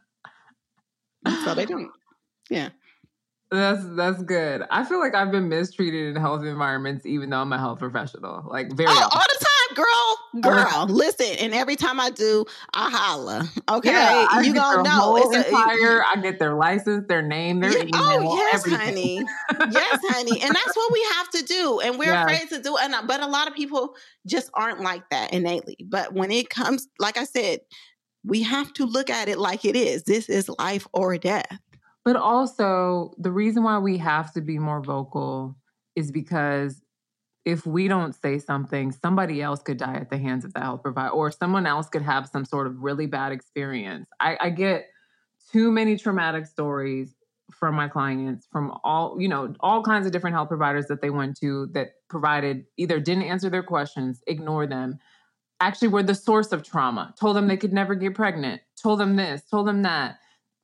So they don't. Yeah. That's that's good. I feel like I've been mistreated in health environments, even though I'm a health professional. Like very Oh, all the time, girl. Girl, listen. And every time I do, I holla. Okay. Yeah, I you get gonna their know. whole It's a- entire. I get their license, their name, their Yeah, oh, email, oh yes, everything. honey. Yes, honey. And that's what we have to do. And we're Yes. afraid to do. And uh, but a lot of people just aren't like that innately. But when it comes, like I said, we have to look at it like it is. This is life or death. But also, the reason why we have to be more vocal is because if we don't say something, somebody else could die at the hands of the health provider, or someone else could have some sort of really bad experience. I, I get too many traumatic stories from my clients from all, you know, all kinds of different health providers that they went to that provided either didn't answer their questions, ignore them, actually were the source of trauma, told them they could never get pregnant, told them this, told them that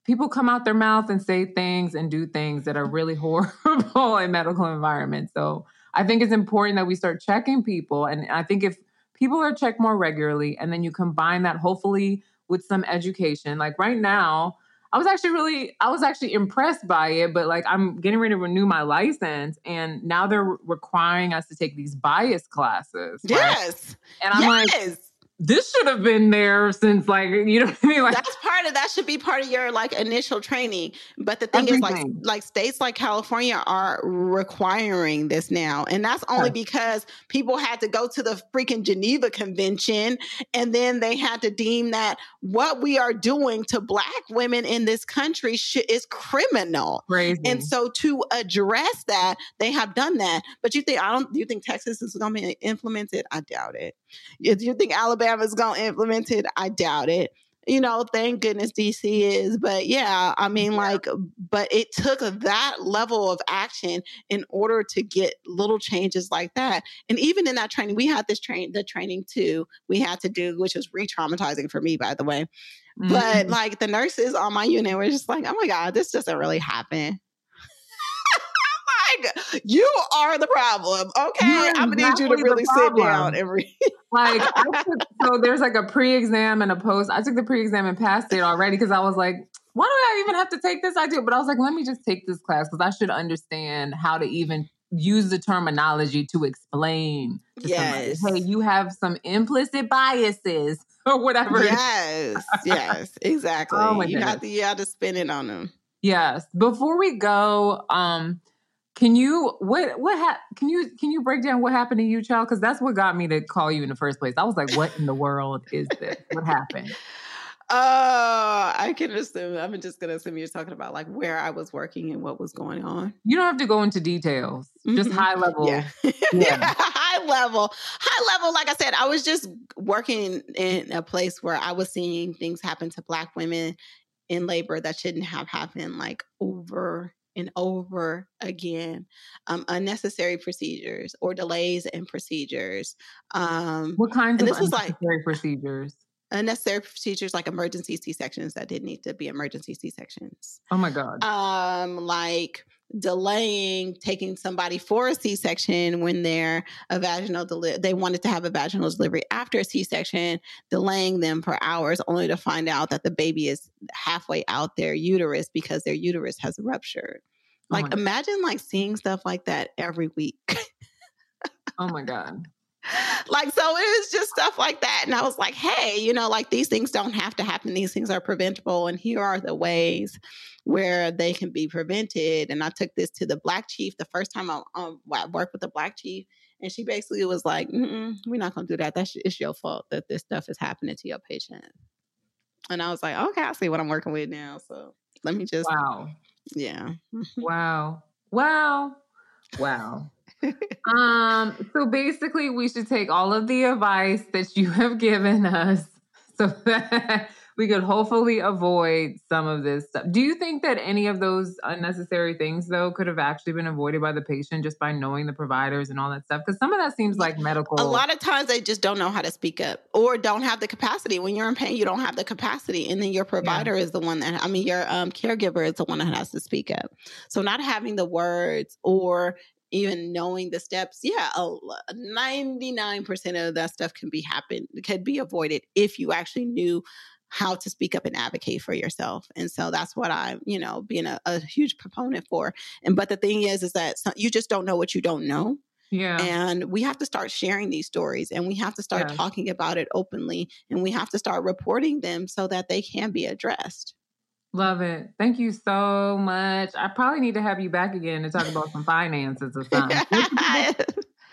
people come out their mouth and say things and do things that are really horrible in medical environments. So I think it's important that we start checking people. And I think if people are checked more regularly, and then you combine that hopefully with some education. Like right now, I was actually really, I was actually impressed by it, but like I'm getting ready to renew my license, and now they're requiring us to take these bias classes. Right? Yes, and I'm yes. like this should have been there since like you know what I mean. Like that's part of that should be part of your like initial training. But the thing everything. is, like like states like California are requiring this now, and that's only because people had to go to the freaking Geneva Convention, and then they had to deem that what we are doing to Black women in this country sh- is criminal. Crazy. And so to address that, they have done that. But you think I don't? You think Texas is going to be implemented? I doubt it. Do you think Alabama's going to implement it? I doubt it. You know, thank goodness DC is. But yeah, I mean, like, but it took that level of action in order to get little changes like that. And even in that training, we had this train, the training too, we had to do, which was re traumatizing for me, by the way. Mm-hmm. But like the nurses on my unit were just like, oh my God, this doesn't really happen you are the problem. Okay. I'm gonna need you to really sit down and read. like took, so there's like a pre-exam and a post. I took the pre-exam and passed it already because I was like, why do I even have to take this? I do, but I was like, let me just take this class because I should understand how to even use the terminology to explain to yes. somebody, hey, you have some implicit biases or whatever. Yes, yes, exactly. oh you have to you have to spin it on them. Yes. Before we go, um, can you what what ha- can you can you break down what happened to you, child? Because that's what got me to call you in the first place. I was like, what in the world is this? What happened? Oh, I can assume. I'm just gonna assume you're talking about like where I was working and what was going on. You don't have to go into details. Just mm-hmm. high level. Yeah. yeah. high level. High level. Like I said, I was just working in a place where I was seeing things happen to black women in labor that shouldn't have happened like over and over again um, unnecessary procedures or delays in procedures. Um, what kinds of this was like procedures? Unnecessary procedures like emergency C sections that didn't need to be emergency C sections. Oh my god! Um, like delaying taking somebody for a C-section when they're a vaginal deli- they wanted to have a vaginal delivery after a C-section, delaying them for hours only to find out that the baby is halfway out their uterus because their uterus has ruptured. Oh like oh imagine like seeing stuff like that every week. oh my god like so it was just stuff like that and i was like hey you know like these things don't have to happen. These things are preventable and here are the ways where they can be prevented. And i took this to the black chief the first time i, um, I worked with the black chief and she basically was like we're not going to do that. That's it's your fault that this stuff is happening to your patient. And i was like okay i see what i'm working with now so let me just wow. Yeah. Wow. Wow. Wow um, so basically, we should take all of the advice that you have given us so that we could hopefully avoid some of this stuff. Do you think that any of those unnecessary things, though, could have actually been avoided by the patient just by knowing the providers and all that stuff? Because some of that seems like medical. A lot of times they just don't know how to speak up or don't have the capacity. When you're in pain, you don't have the capacity. And then your provider yeah. is the one that, I mean, your um, caregiver is the one that has to speak up. So not having the words or even knowing the steps, yeah, ninety nine percent of that stuff can be happen could be avoided if you actually knew how to speak up and advocate for yourself. And so that's what I'm, you know, being a, a huge proponent for. And but the thing is, is that some, you just don't know what you don't know. Yeah. And we have to start sharing these stories and we have to start yeah. talking about it openly and we have to start reporting them so that they can be addressed. Love it. Thank you so much. I probably need to have you back again to talk about some finances or something.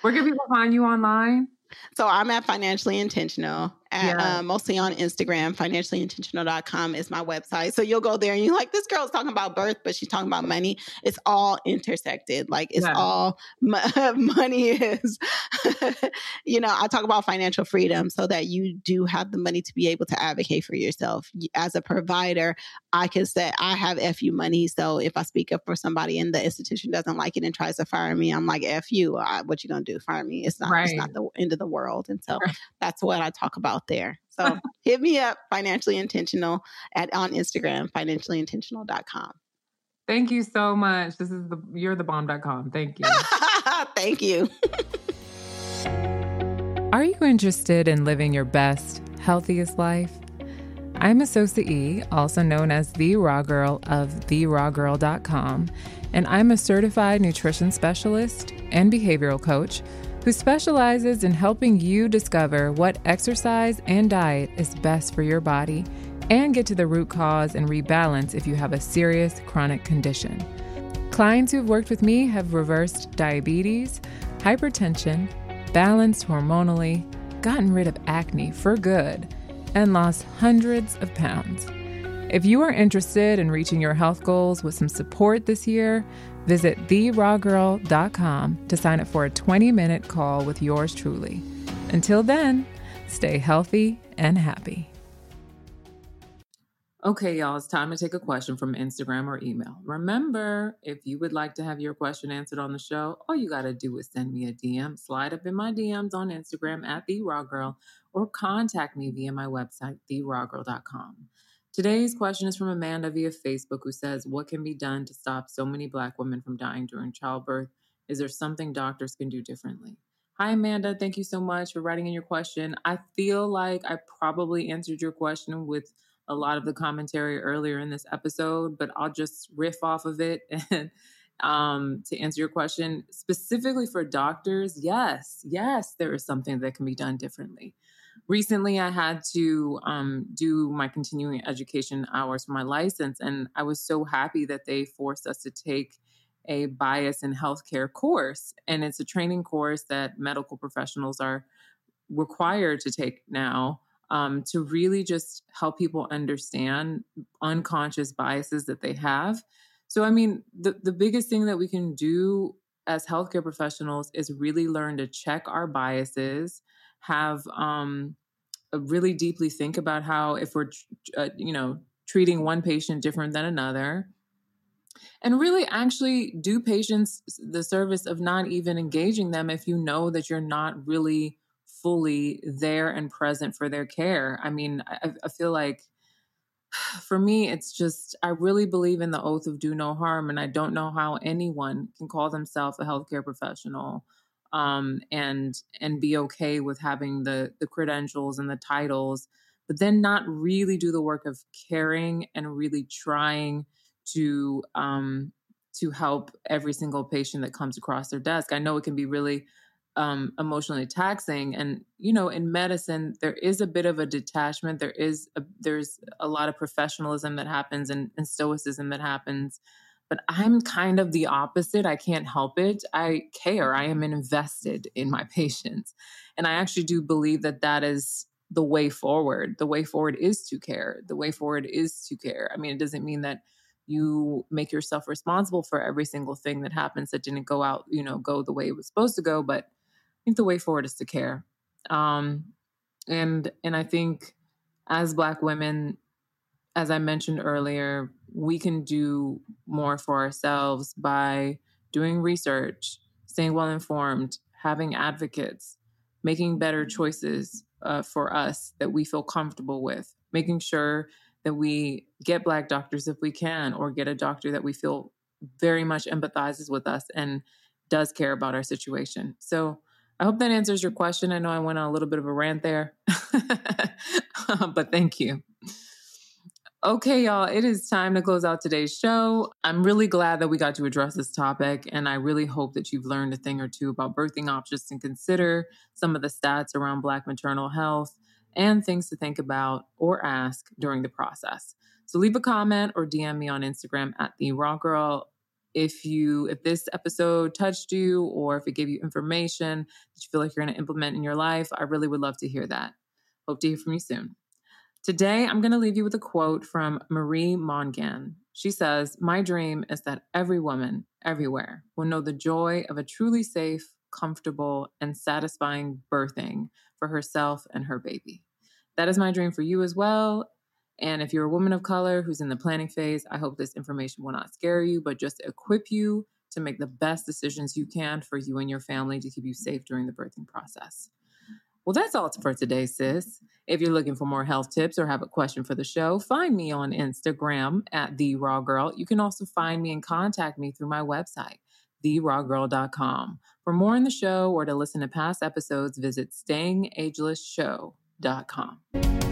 Where can people find you online? So I'm at Financially Intentional at, yeah. uh, mostly on Instagram. Financiallyintentional.com is my website. So you'll go there and you're like, this girl's talking about birth, but she's talking about money. It's all intersected. Like it's yeah. all money is, you know, I talk about financial freedom so that you do have the money to be able to advocate for yourself. As a provider, I can say I have FU money. So if I speak up for somebody and the institution doesn't like it and tries to fire me, I'm like, F you, I, what you gonna do? Fire me. It's not, right. it's not the end of the world. And so that's what I talk about there. So hit me up, financially intentional at on Instagram, financiallyintentional.com. Thank you so much. This is the you're the bomb.com. Thank you. Thank you. Are you interested in living your best, healthiest life? I'm Asosa E, also known as the Raw Girl of therawgirl.com, and I'm a certified nutrition specialist and behavioral coach who specializes in helping you discover what exercise and diet is best for your body and get to the root cause and rebalance if you have a serious chronic condition. Clients who've worked with me have reversed diabetes, hypertension, balanced hormonally, gotten rid of acne for good, and lost hundreds of pounds. If you are interested in reaching your health goals with some support this year, visit therawgirl.com to sign up for a 20 minute call with yours truly. Until then, stay healthy and happy. Okay, y'all, it's time to take a question from Instagram or email. Remember, if you would like to have your question answered on the show, all you got to do is send me a DM, slide up in my DMs on Instagram at The Raw Girl, or contact me via my website, therawgirl.com. Today's question is from Amanda via Facebook, who says, What can be done to stop so many Black women from dying during childbirth? Is there something doctors can do differently? Hi, Amanda. Thank you so much for writing in your question. I feel like I probably answered your question with a lot of the commentary earlier in this episode, but I'll just riff off of it and um, to answer your question specifically for doctors. Yes, yes, there is something that can be done differently. Recently, I had to um, do my continuing education hours for my license, and I was so happy that they forced us to take a bias in healthcare course. And it's a training course that medical professionals are required to take now um, to really just help people understand unconscious biases that they have. So, I mean, the, the biggest thing that we can do as healthcare professionals is really learn to check our biases, have um, really deeply think about how, if we're, uh, you know, treating one patient different than another, and really actually do patients the service of not even engaging them if you know that you're not really fully there and present for their care. I mean, I, I feel like for me, it's just, I really believe in the oath of do no harm. And I don't know how anyone can call themselves a healthcare professional um, and and be okay with having the the credentials and the titles, but then not really do the work of caring and really trying to um, to help every single patient that comes across their desk. I know it can be really um, emotionally taxing and you know in medicine there is a bit of a detachment there is a, there's a lot of professionalism that happens and, and stoicism that happens but i'm kind of the opposite i can't help it i care i am invested in my patients and i actually do believe that that is the way forward the way forward is to care the way forward is to care i mean it doesn't mean that you make yourself responsible for every single thing that happens that didn't go out you know go the way it was supposed to go but I think the way forward is to care. Um, and and I think as Black women, as I mentioned earlier, we can do more for ourselves by doing research, staying well informed, having advocates, making better choices uh, for us that we feel comfortable with, making sure that we get Black doctors if we can, or get a doctor that we feel very much empathizes with us and does care about our situation. So I hope that answers your question. I know I went on a little bit of a rant there, but thank you. Okay, y'all, it is time to close out today's show. I'm really glad that we got to address this topic, and I really hope that you've learned a thing or two about birthing options and consider some of the stats around Black maternal health and things to think about or ask during the process. So leave a comment or DM me on Instagram at the Raw Girl if you if this episode touched you or if it gave you information that you feel like you're going to implement in your life i really would love to hear that hope to hear from you soon today i'm going to leave you with a quote from marie mongan. She says my dream is that every woman everywhere will know the joy of a truly safe comfortable and satisfying birthing for herself and her baby. That is my dream for you as well. And if you're a woman of color who's in the planning phase, I hope this information will not scare you, but just equip you to make the best decisions you can for you and your family to keep you safe during the birthing process. Well, that's all for today, sis. If you're looking for more health tips or have a question for the show, find me on Instagram at The Raw Girl. You can also find me and contact me through my website, therawgirl.com. For more on the show or to listen to past episodes, visit stayingagelessshow.com.